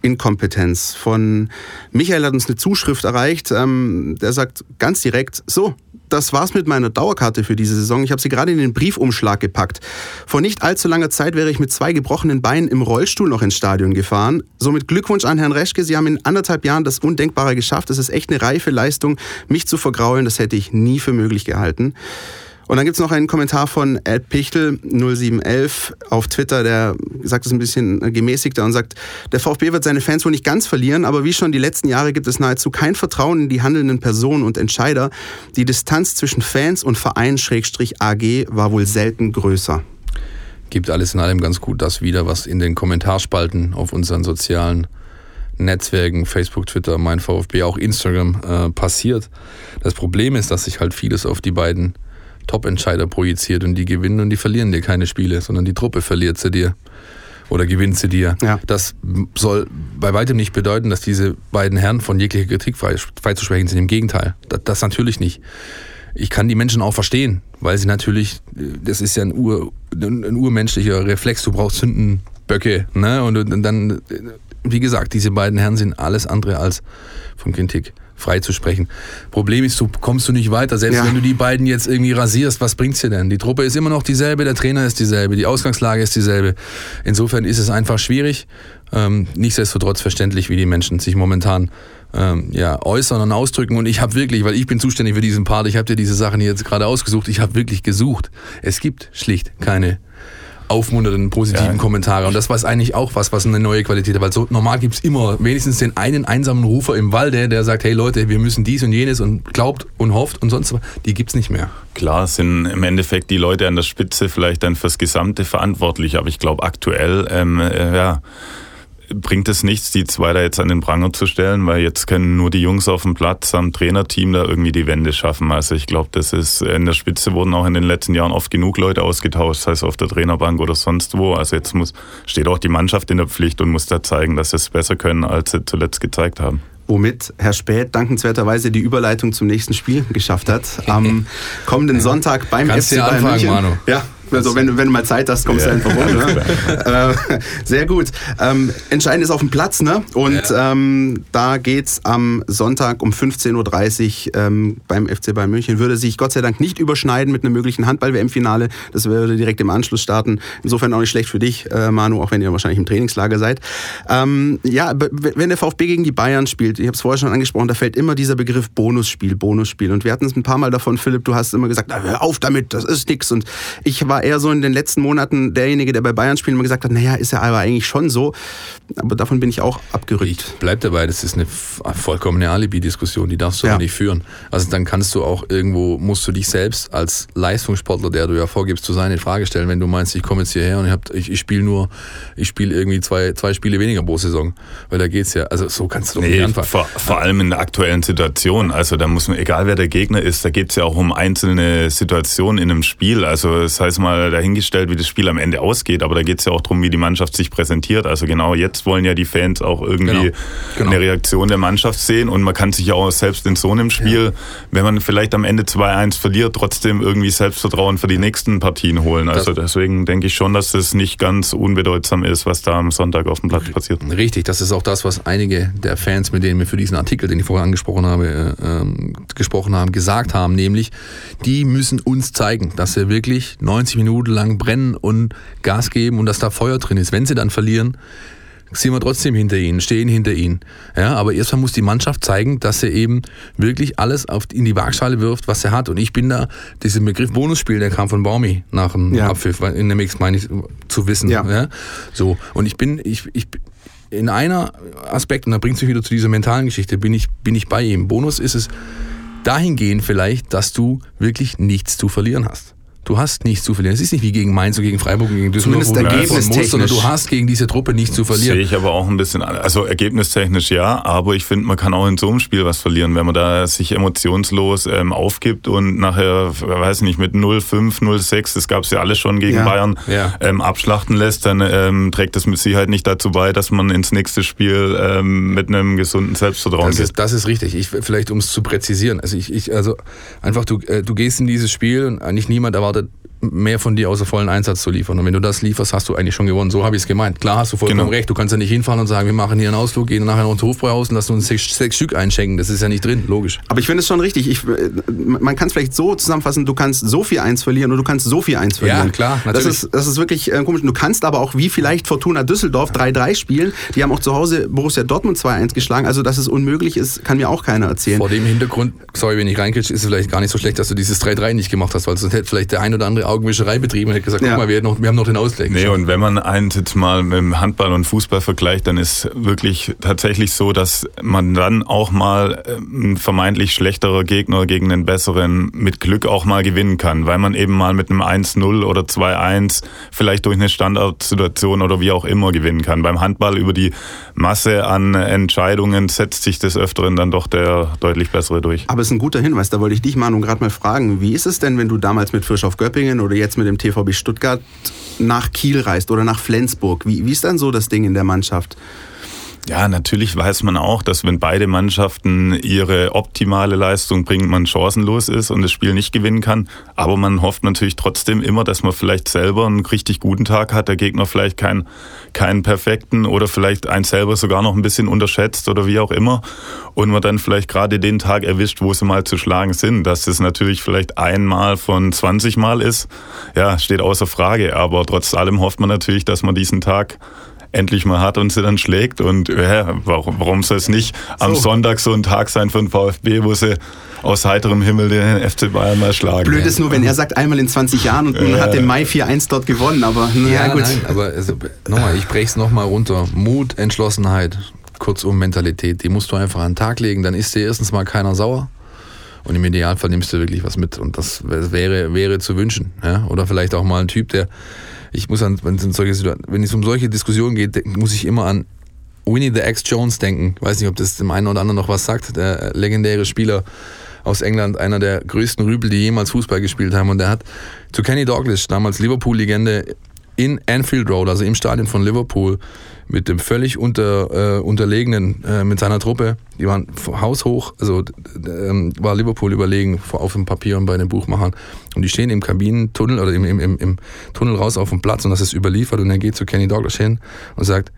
Inkompetenz. Von Michael hat uns eine Zuschrift erreicht, ähm, der sagt ganz direkt, so, das war's mit meiner Dauerkarte für diese Saison. Ich habe sie gerade in den Briefumschlag gepackt. Vor nicht allzu langer Zeit wäre ich mit zwei gebrochenen Beinen im Rollstuhl noch ins Stadion gefahren. Somit Glückwunsch an Herrn Reschke. Sie haben in anderthalb Jahren das Undenkbare geschafft. Es ist echt eine reife Leistung, mich zu vergraulen. Das hätte ich nie für möglich gehalten. Und dann gibt es noch einen Kommentar von Ed Pichtel 0711 auf Twitter, der sagt es ein bisschen gemäßigter und sagt, der VfB wird seine Fans wohl nicht ganz verlieren, aber wie schon die letzten Jahre gibt es nahezu kein Vertrauen in die handelnden Personen und Entscheider. Die Distanz zwischen Fans und Verein-AG war wohl selten größer. Gibt alles in allem ganz gut das wieder, was in den Kommentarspalten auf unseren sozialen Netzwerken, Facebook, Twitter, mein VfB, auch Instagram äh, passiert. Das Problem ist, dass sich halt vieles auf die beiden Top-Entscheider projiziert und die gewinnen und die verlieren dir keine Spiele, sondern die Truppe verliert sie dir oder gewinnt sie dir. Ja. Das soll bei weitem nicht bedeuten, dass diese beiden Herren von jeglicher Kritik freizusprechen sind. Im Gegenteil, das, das, natürlich nicht. Ich kann die Menschen auch verstehen, weil sie natürlich, das ist ja ein, Ur, ein urmenschlicher Reflex, du brauchst Sündenböcke. Ne? Und, und dann, wie gesagt, diese beiden Herren sind alles andere als von Kritik frei zu sprechen. Problem ist, du kommst du nicht weiter. Selbst Ja. wenn du die beiden jetzt irgendwie rasierst, was bringt's dir denn? Die Truppe ist immer noch dieselbe, der Trainer ist dieselbe, die Ausgangslage ist dieselbe. Insofern ist es einfach schwierig. Ähm, nichtsdestotrotz verständlich, wie die Menschen sich momentan ähm, ja, äußern und ausdrücken. Und ich habe wirklich, weil ich bin zuständig für diesen Part, ich habe dir diese Sachen jetzt gerade ausgesucht, ich habe wirklich gesucht. Es gibt schlicht keine aufmunternden, positiven Ja. Kommentare. Und das war eigentlich auch was, was eine neue Qualität hat. Weil so normal gibt's immer wenigstens den einen einsamen Rufer im Walde, der sagt, hey Leute, wir müssen dies und jenes und glaubt und hofft und sonst was. Die gibt's nicht mehr. Klar sind im Endeffekt die Leute an der Spitze vielleicht dann fürs Gesamte verantwortlich, aber ich glaube aktuell ähm, äh, ja, bringt es nichts, die zwei da jetzt an den Pranger zu stellen, weil jetzt können nur die Jungs auf dem Platz am Trainerteam da irgendwie die Wende schaffen. Also ich glaube, das ist in der Spitze wurden auch in den letzten Jahren oft genug Leute ausgetauscht, sei es auf der Trainerbank oder sonst wo. Also jetzt muss steht auch die Mannschaft in der Pflicht und muss da zeigen, dass sie es besser können, als sie zuletzt gezeigt haben. Womit Herr Späth dankenswerterweise die Überleitung zum nächsten Spiel geschafft hat. Am kommenden Sonntag beim Kannst FC Bayern anfangen, München. Manu. Ja, also wenn, du- wenn du mal Zeit hast, kommst du Ja. einfach rum. Ne? äh, sehr gut. Ähm, entscheidend ist auf dem Platz, ne? Und ähm, da geht's am Sonntag um 15.30 Uhr ähm, beim FC Bayern München. Würde sich Gott sei Dank nicht überschneiden mit einem möglichen Handball-WM-Finale. Das würde direkt im Anschluss starten. Insofern auch nicht schlecht für dich, äh, Manu, auch wenn ihr wahrscheinlich im Trainingslager seid. Ähm, ja, wenn der VfB gegen die Bayern spielt, ich habe es vorher schon angesprochen, da fällt immer dieser Begriff Bonusspiel, Bonusspiel. Und wir hatten es ein paar Mal davon, Philipp, du hast immer gesagt, na, hör auf damit, das ist nix. Und ich war eher so in den letzten Monaten derjenige, der bei Bayern spielen immer gesagt hat, naja, ist ja aber eigentlich schon so. Aber davon bin ich auch abgerückt. Bleib dabei, das ist eine vollkommene Alibi-Diskussion, die darfst du Ja. aber nicht führen. Also dann kannst du auch irgendwo, musst du dich selbst als Leistungssportler, der du ja vorgibst zu sein, in Frage stellen, wenn du meinst, ich komme jetzt hierher und ich, hab- ich, ich spiele nur, ich spiele irgendwie zwei, zwei Spiele weniger pro Saison. Weil da geht's ja, also so kannst du doch nicht Nee, anfangen. vor, vor allem in der aktuellen Situation. Also da muss man, egal wer der Gegner ist, da geht es ja auch um einzelne Situationen in einem Spiel. Also das heißt mal dahingestellt, wie das Spiel am Ende ausgeht, aber da geht es ja auch darum, wie die Mannschaft sich präsentiert. Also genau jetzt wollen ja die Fans auch irgendwie Genau, genau. eine Reaktion der Mannschaft sehen und man kann sich ja auch selbst in so einem Spiel, wenn man vielleicht am Ende 2-1 verliert, trotzdem irgendwie Selbstvertrauen für die nächsten Partien holen. Also deswegen denke ich schon, dass das nicht ganz unbedeutsam ist, was da am Sonntag auf dem Platz passiert. Richtig, das ist auch das, was einige der Fans, mit denen wir für diesen Artikel, den ich vorher angesprochen habe, äh, ähm, gesprochen haben, gesagt haben, nämlich, die müssen uns zeigen, dass sie wirklich 90 Minuten lang brennen und Gas geben und dass da Feuer drin ist. Wenn sie dann verlieren, sind wir trotzdem hinter ihnen, stehen hinter ihnen. Ja, aber erstmal muss die Mannschaft zeigen, dass sie eben wirklich alles auf, in die Waagschale wirft, was sie hat. Und ich bin da, dieser Begriff Bonusspiel, der kam von Baumi nach dem Ja. Abpfiff, in der Mix meine ich zu wissen. Ja. So. Und ich bin, ich, ich, in einer Aspekt, und da bringt es mich wieder zu dieser mentalen Geschichte, bin ich, bin ich bei ihm. Bonus ist es dahingehend vielleicht, dass du wirklich nichts zu verlieren hast. Du hast nichts zu verlieren. Es ist nicht wie gegen Mainz oder gegen Freiburg, gegen Düsseldorf, Zumindest wo du musst, sondern du hast gegen diese Truppe nichts zu Sehe verlieren. ich aber auch ein bisschen, also ergebnistechnisch ja, aber ich finde, man kann auch in so einem Spiel was verlieren, wenn man da sich emotionslos ähm, aufgibt und nachher, weiß nicht, mit 0-5, 0-6, das gab es ja alles schon gegen Ja. Bayern, Ja. ähm, abschlachten lässt, dann ähm, trägt das mit Sicherheit nicht dazu bei, dass man ins nächste Spiel ähm, mit einem gesunden Selbstvertrauen Das geht. ist, das ist richtig. Ich, vielleicht um es zu präzisieren. Also ich, ich also einfach du, äh, du gehst in dieses Spiel und eigentlich niemand erwartet mehr von dir außer vollen Einsatz zu liefern. Und wenn du das lieferst, hast du eigentlich schon gewonnen. So habe ich es gemeint. Klar hast du vollkommen Genau. recht. Du kannst ja nicht hinfahren und sagen, wir machen hier einen Ausflug, gehen nachher noch ins Hofbräuhaus und lassen uns sechs, sechs Stück einschenken. Das ist ja nicht drin, logisch. Aber ich finde es schon richtig. Ich, äh, man kann es vielleicht so zusammenfassen, du kannst so viel eins verlieren und du kannst so viel eins verlieren. Ja, klar, Das natürlich. ist, das ist wirklich äh, komisch. Du kannst aber auch wie vielleicht Fortuna Düsseldorf 3-3 spielen. Die haben auch zu Hause Borussia Dortmund 2-1 geschlagen. Also, dass es unmöglich ist, kann mir auch keiner erzählen. Vor dem Hintergrund, sorry, wenn ich reinkriege, ist es vielleicht gar nicht so schlecht, dass du dieses 3-3 nicht gemacht hast, weil sonst hätte vielleicht der ein oder andere Augenwischerei betrieben und hätte gesagt, Ja. guck mal, wir, noch, wir haben noch den Ausgleich. Nee, geschafft. und wenn man eins jetzt mal mit dem Handball und Fußball vergleicht, dann ist wirklich tatsächlich so, dass man dann auch mal ähm, ein vermeintlich schlechterer Gegner gegen einen besseren mit Glück auch mal gewinnen kann, weil man eben mal mit einem 1-0 oder 2-1 vielleicht durch eine Standardsituation oder wie auch immer gewinnen kann. Beim Handball über die Masse an Entscheidungen setzt sich des Öfteren dann doch der deutlich bessere durch. Aber es ist ein guter Hinweis, da wollte ich dich, Manu, gerade mal fragen. Wie ist es denn, wenn du damals mit Frisch auf Göppingen oder jetzt mit dem TVB Stuttgart nach Kiel reist oder nach Flensburg? Wie, wie ist dann so das Ding in der Mannschaft? Ja, natürlich weiß man auch, dass wenn beide Mannschaften ihre optimale Leistung bringen, man chancenlos ist und das Spiel nicht gewinnen kann. Aber man hofft natürlich trotzdem immer, dass man vielleicht selber einen richtig guten Tag hat, der Gegner vielleicht keinen, keinen perfekten oder vielleicht einen selber sogar noch ein bisschen unterschätzt oder wie auch immer. Und man dann vielleicht gerade den Tag erwischt, wo sie mal zu schlagen sind. Dass es natürlich vielleicht einmal von 20 Mal ist, ja, steht außer Frage. Aber trotz allem hofft man natürlich, dass man diesen Tag endlich mal hat und sie dann schlägt. Und ja, warum, warum soll es nicht am so. Sonntag so ein Tag sein für den VfB, wo sie aus heiterem Himmel den FC Bayern mal schlagen. Blöd ist nur, wenn er sagt, einmal in 20 Jahren und man ja. hat im Mai 4-1 dort gewonnen, aber ja, gut. Nein, aber also, nochmal, ich breche es nochmal runter. Mut, Entschlossenheit, kurzum Mentalität, die musst du einfach an den Tag legen, dann ist dir erstens mal keiner sauer. Und im Idealfall nimmst du wirklich was mit. Und das wäre, wäre zu wünschen. Ja? Oder vielleicht auch mal ein Typ, der, ich muss an, wenn es, um solche Diskussionen geht, muss ich immer an Winnie the X Jones denken. Ich weiß nicht, ob das dem einen oder anderen noch was sagt. Der legendäre Spieler aus England, einer der größten Rübel, die jemals Fußball gespielt haben. Und der hat zu Kenny Douglas, damals Liverpool-Legende, in Anfield Road, also im Stadion von Liverpool, mit dem völlig unter, äh, unterlegenen, äh, mit seiner Truppe, die waren haushoch, also ähm, war Liverpool überlegen auf dem Papier und bei den Buchmachern. Und die stehen im Kabinentunnel oder im, im, im Tunnel raus auf dem Platz und das ist überliefert und er geht zu Kenny Douglas hin und sagt,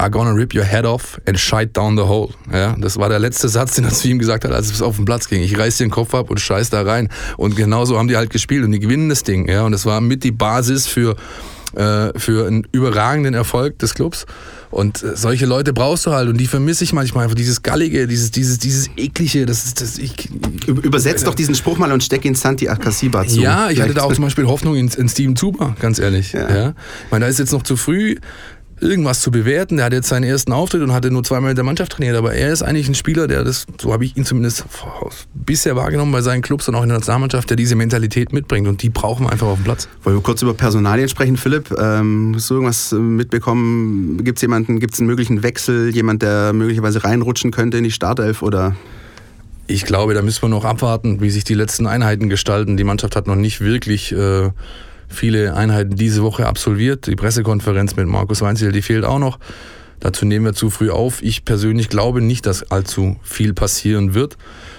I'm gonna rip your head off and shite down the hole. Ja, das war der letzte Satz, den er zu ihm gesagt hat, als es auf den Platz ging. Ich reiß dir den Kopf ab und scheiß da rein. Und genauso haben die halt gespielt und die gewinnen das Ding. Ja, und das war mit die Basis für äh, für einen überragenden Erfolg des Clubs. Und äh, solche Leute brauchst du halt und die vermisse ich manchmal einfach. Dieses Gallige, dieses, dieses, dieses Eklige, das ist das. Ich, Übersetzt doch diesen Spruch mal und steck ihn Santi Akasiba zu. Ja, ich Vielleicht. hatte da auch zum Beispiel Hoffnung in, in Steven Zuber, ganz ehrlich. Ja. ja. Ich meine, da ist jetzt noch zu früh irgendwas zu bewerten. Der hat jetzt seinen ersten Auftritt und hatte nur zweimal mit der Mannschaft trainiert, aber er ist eigentlich ein Spieler, der das, so habe ich ihn zumindest bisher wahrgenommen bei seinen Clubs und auch in der Nationalmannschaft, der diese Mentalität mitbringt und die brauchen wir einfach auf dem Platz. Wollen wir kurz über Personalien sprechen, Philipp? Ähm, hast du irgendwas mitbekommen? Gibt es jemanden, gibt es einen möglichen Wechsel, jemand, der möglicherweise reinrutschen könnte in die Startelf oder? Ich glaube, da müssen wir noch abwarten, wie sich die letzten Einheiten gestalten. Die Mannschaft hat noch nicht wirklich äh, viele Einheiten diese Woche absolviert. Die Pressekonferenz mit Markus Weinzel, die fehlt auch noch. Dazu nehmen wir zu früh auf. Ich persönlich glaube nicht, dass allzu viel passieren wird.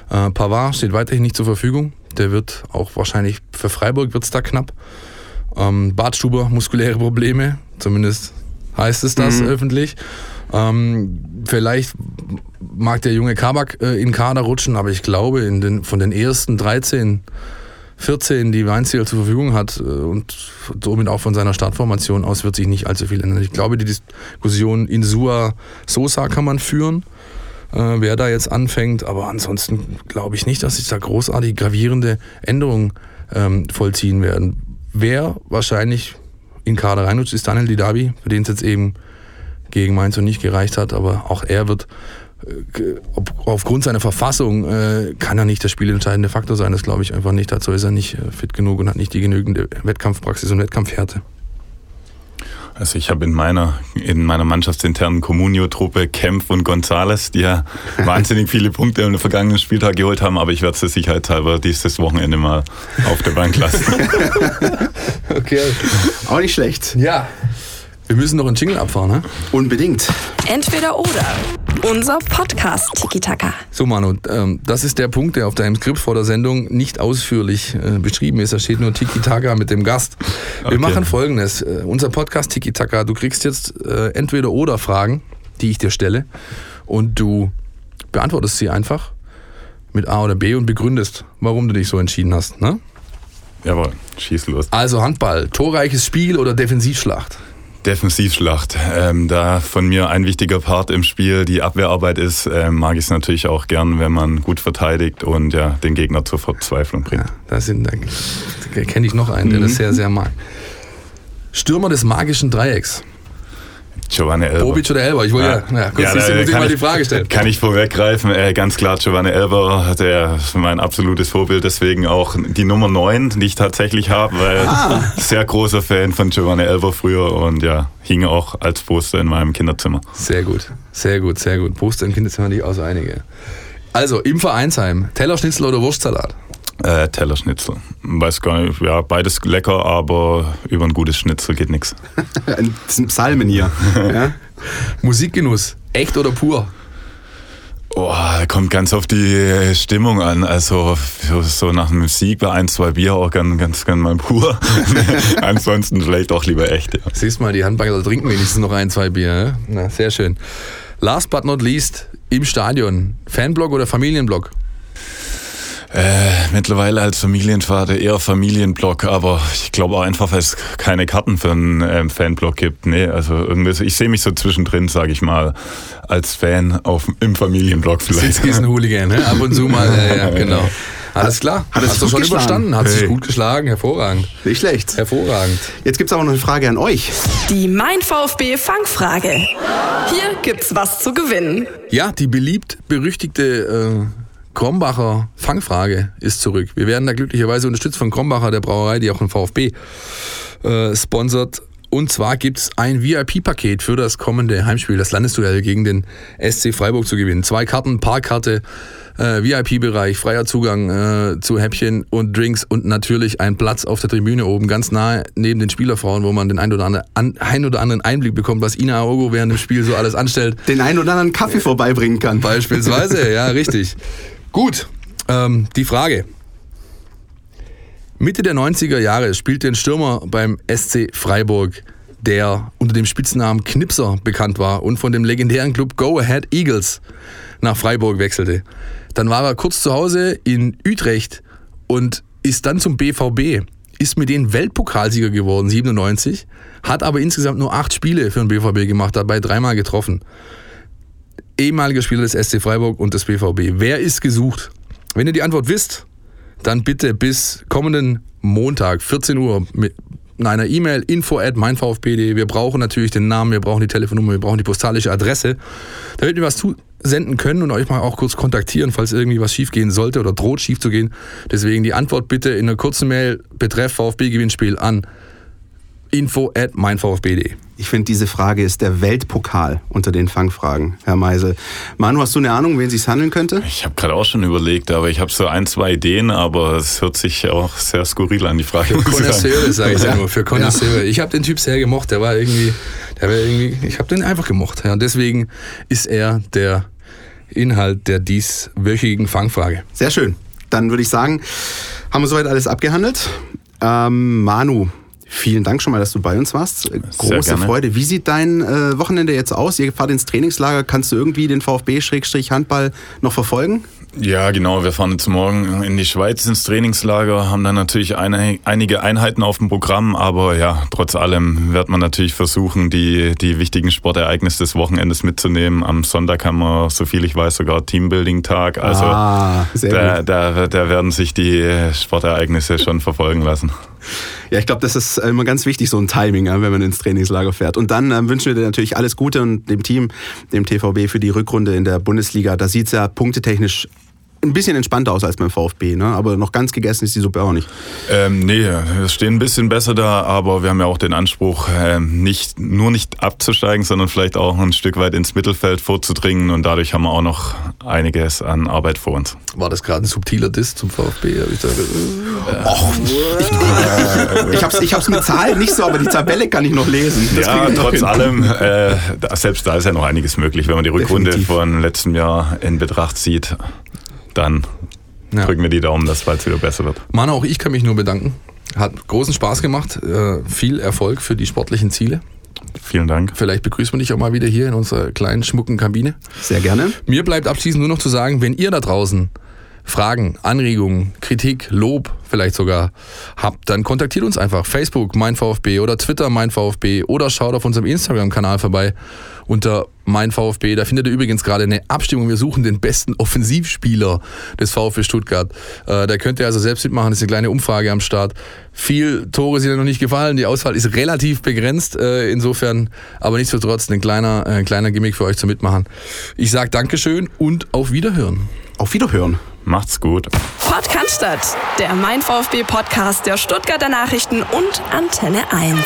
Äh, Pavard steht weiterhin nicht zur Verfügung. Der wird auch wahrscheinlich für Freiburg wird es da knapp. Ähm, Bartstuber, muskuläre Probleme, zumindest heißt es das mhm. öffentlich. Ähm, vielleicht mag der junge Kabak äh, in Kader rutschen, aber ich glaube, in den, von den ersten 13 14, die Weinziel zur Verfügung hat äh, und somit auch von seiner Startformation aus wird sich nicht allzu viel ändern. Ich glaube, die Diskussion in Sua Sosa kann man führen, äh, wer da jetzt anfängt, aber ansonsten glaube ich nicht, dass sich da großartig gravierende Änderungen ähm, vollziehen werden. Wer wahrscheinlich in Kader reinrutscht, ist Daniel Didabi, für den es jetzt eben gegen Mainz und nicht gereicht hat, aber auch er wird äh, aufgrund seiner Verfassung äh, kann er nicht der spielentscheidende Faktor sein. Das glaube ich einfach nicht. Dazu ist er nicht äh, fit genug und hat nicht die genügende Wettkampfpraxis und Wettkampfhärte. Also ich habe in meiner, in meiner mannschaftsinternen Comunio-Truppe Kempf und Gonzales, die ja wahnsinnig viele Punkte im vergangenen Spieltag geholt haben, aber ich werde es sicherheitshalber dieses Wochenende mal auf der Bank lassen. okay. Auch nicht schlecht. Ja. Wir müssen noch einen Jingle abfahren, ne? Unbedingt. Entweder oder. Unser Podcast Tiki Taka. So, Manu, ähm, das ist der Punkt, der auf deinem Skript vor der Sendung nicht ausführlich äh, beschrieben ist. Da steht nur Tiki Taka mit dem Gast. Wir okay. machen folgendes. Äh, unser Podcast Tiki Taka, du kriegst jetzt äh, entweder oder Fragen, die ich dir stelle, und du beantwortest sie einfach mit A oder B und begründest, warum du dich so entschieden hast. Ne? Jawohl, schieß los. Also Handball, torreiches Spiel oder Defensivschlacht? Defensivschlacht. Ähm, da von mir ein wichtiger Part im Spiel die Abwehrarbeit ist, ähm, mag ich es natürlich auch gern, wenn man gut verteidigt und ja, den Gegner zur Verzweiflung bringt. Ja, da, sind, da kenne ich noch einen, der mhm. das sehr, sehr mag. Stürmer des magischen Dreiecks. Giovanni Elber. Bobic oder Elber? Ich wollte ja, ja, kurz ja, da, muss ich mal die Frage stellen. Kann ich vorweggreifen, äh, ganz klar Giovanni Elber, der ist mein absolutes Vorbild, deswegen auch die Nummer 9, die ich tatsächlich habe, weil ah. sehr großer Fan von Giovanni Elber früher und ja, hing auch als Poster in meinem Kinderzimmer. Sehr gut, sehr gut, sehr gut. Poster im Kinderzimmer nicht auch so einige. Also im Vereinsheim, Tellerschnitzel oder Wurstsalat? Äh, Tellerschnitzel. Weiß gar nicht, ja, beides lecker, aber über ein gutes Schnitzel geht nichts. das sind Psalmen hier. ja? Musikgenuss. Echt oder pur? Oh, kommt ganz auf die Stimmung an. Also so nach einem Sieg bei ein, zwei Bier auch ganz, ganz, ganz mal pur. Ansonsten vielleicht auch lieber echt. Ja. Siehst mal, die Handballer trinken wenigstens noch ein, zwei Bier. Ne? Na, sehr schön. Last but not least, im Stadion. Fanblock oder Familienblock? Äh, mittlerweile als Familienvater eher Familienblock, aber ich glaube auch einfach, weil es keine Karten für einen ähm, Fanblock gibt. Nee, also irgendwie, so- ich sehe mich so zwischendrin, sage ich mal, als Fan auf, im Familienblock vielleicht. Sitzkissen-Hooligan, ne? ab und zu mal. Ja, ja, genau. Alles klar. Hat es Hast du gut schon geschlagen? überstanden? Hat sich Hey. gut geschlagen. Hervorragend. Nicht schlecht. Hervorragend. Jetzt gibt es aber noch eine Frage an euch. Die Mein VfB Fangfrage. Hier gibt's was zu gewinnen. Ja, die beliebt berüchtigte äh, Krombacher Fangfrage ist zurück. Wir werden da glücklicherweise unterstützt von Krombacher, der Brauerei, die auch den VfB äh, sponsert. Und zwar gibt es ein VIP-Paket für das kommende Heimspiel, das Landesduell gegen den SC Freiburg zu gewinnen. Zwei Karten, Parkkarte, äh, VIP-Bereich, freier Zugang äh, zu Häppchen und Drinks und natürlich ein Platz auf der Tribüne oben, ganz nahe neben den Spielerfrauen, wo man den ein oder, andere, an, ein oder anderen Einblick bekommt, was Ina Aogo während dem Spiel so alles anstellt. Den einen oder anderen Kaffee vorbeibringen kann. Beispielsweise, ja, richtig. Gut, ähm, die Frage. Mitte der 90er Jahre spielte ein Stürmer beim SC Freiburg, der unter dem Spitznamen Knipser bekannt war und von dem legendären Club Go Ahead Eagles nach Freiburg wechselte. Dann war er kurz zu Hause in Utrecht und ist dann zum BVB, ist mit denen Weltpokalsieger geworden, 97, hat aber insgesamt nur acht Spiele für den BVB gemacht, dabei dreimal getroffen ehemaliger Spieler des SC Freiburg und des BVB. Wer ist gesucht? Wenn ihr die Antwort wisst, dann bitte bis kommenden Montag, 14 Uhr, mit einer E-Mail info at meinvfb.de. Wir brauchen natürlich den Namen, wir brauchen die Telefonnummer, wir brauchen die postalische Adresse, damit wir was zusenden können und euch mal auch kurz kontaktieren, falls irgendwie was schief gehen sollte oder droht schief zu gehen. Deswegen die Antwort bitte in einer kurzen Mail betreff VfB-Gewinnspiel an info at meinvfb.de. Ich finde, diese Frage ist der Weltpokal unter den Fangfragen, Herr Meisel. Manu, hast du eine Ahnung, um wen es sich handeln könnte? Ich habe gerade auch schon überlegt, aber ich habe so ein, zwei Ideen, aber es hört sich auch sehr skurril an, die Frage. sagen. Connoisseure, sage ich ja Ja. nur, für Connoisseure. Ich habe den Typ sehr gemocht, der war irgendwie, der war irgendwie, ich habe den einfach gemocht. Ja. Und deswegen ist er der Inhalt der dieswöchigen Fangfrage. Sehr schön. Dann würde ich sagen, haben wir soweit alles abgehandelt. Ähm, Manu, vielen Dank schon mal, dass du bei uns warst. Große gerne. Freude. Wie sieht dein äh, Wochenende jetzt aus? Ihr fahrt ins Trainingslager. Kannst du irgendwie den VfB-Handball noch verfolgen? Ja, genau. Wir fahren jetzt morgen in die Schweiz ins Trainingslager, haben dann natürlich eine, einige Einheiten auf dem Programm, aber ja, trotz allem wird man natürlich versuchen, die, die wichtigen Sportereignisse des Wochenendes mitzunehmen. Am Sonntag haben wir, soviel ich weiß, sogar Teambuilding-Tag. Also Ah, sehr da, gut. da, da werden sich die Sportereignisse schon verfolgen lassen. Ja, ich glaube, das ist immer ganz wichtig, so ein Timing, wenn man ins Trainingslager fährt. Und dann ähm, wünschen wir dir natürlich alles Gute und dem Team, dem TVB für die Rückrunde in der Bundesliga. Da sieht's ja punktetechnisch ein bisschen entspannter aus als beim VfB, ne? aber noch ganz gegessen ist die Suppe auch nicht. Ähm, nee, wir stehen ein bisschen besser da, aber wir haben ja auch den Anspruch, ähm, nicht, nur nicht abzusteigen, sondern vielleicht auch ein Stück weit ins Mittelfeld vorzudringen und dadurch haben wir auch noch einiges an Arbeit vor uns. War das gerade ein subtiler Diss zum VfB? Hab ich da, Ich hab's, ich hab's mit Zahlen nicht so, aber die Tabelle kann ich noch lesen. Das ja, ich trotz allem, äh, da, selbst da ist ja noch einiges möglich. Wenn man die Rückrunde Definitiv. von letztem Jahr in Betracht zieht, dann Ja. drücken wir die Daumen, dass es bald wieder besser wird. Manu, auch ich kann mich nur bedanken. Hat großen Spaß gemacht. Äh, viel Erfolg für die sportlichen Ziele. Vielen Dank. Vielleicht begrüßen wir dich auch mal wieder hier in unserer kleinen, schmucken Kabine. Sehr gerne. Mir bleibt abschließend nur noch zu sagen, wenn ihr da draußen Fragen, Anregungen, Kritik, Lob vielleicht sogar habt, dann kontaktiert uns einfach. Facebook, mein VfB oder Twitter, mein VfB oder schaut auf unserem Instagram-Kanal vorbei unter mein VfB. Da findet ihr übrigens gerade eine Abstimmung. Wir suchen den besten Offensivspieler des VfB Stuttgart. Äh, da könnt ihr also selbst mitmachen. Das ist eine kleine Umfrage am Start. Viel Tore sind ja noch nicht gefallen. Die Auswahl ist relativ begrenzt. Äh, insofern, aber nichtsdestotrotz ein kleiner, äh, ein kleiner Gimmick für euch zum Mitmachen. Ich sage Dankeschön und auf Wiederhören. Auf Wiederhören. Macht's gut. Podcast, der Mein VfB Podcast der Stuttgarter Nachrichten und Antenne 1.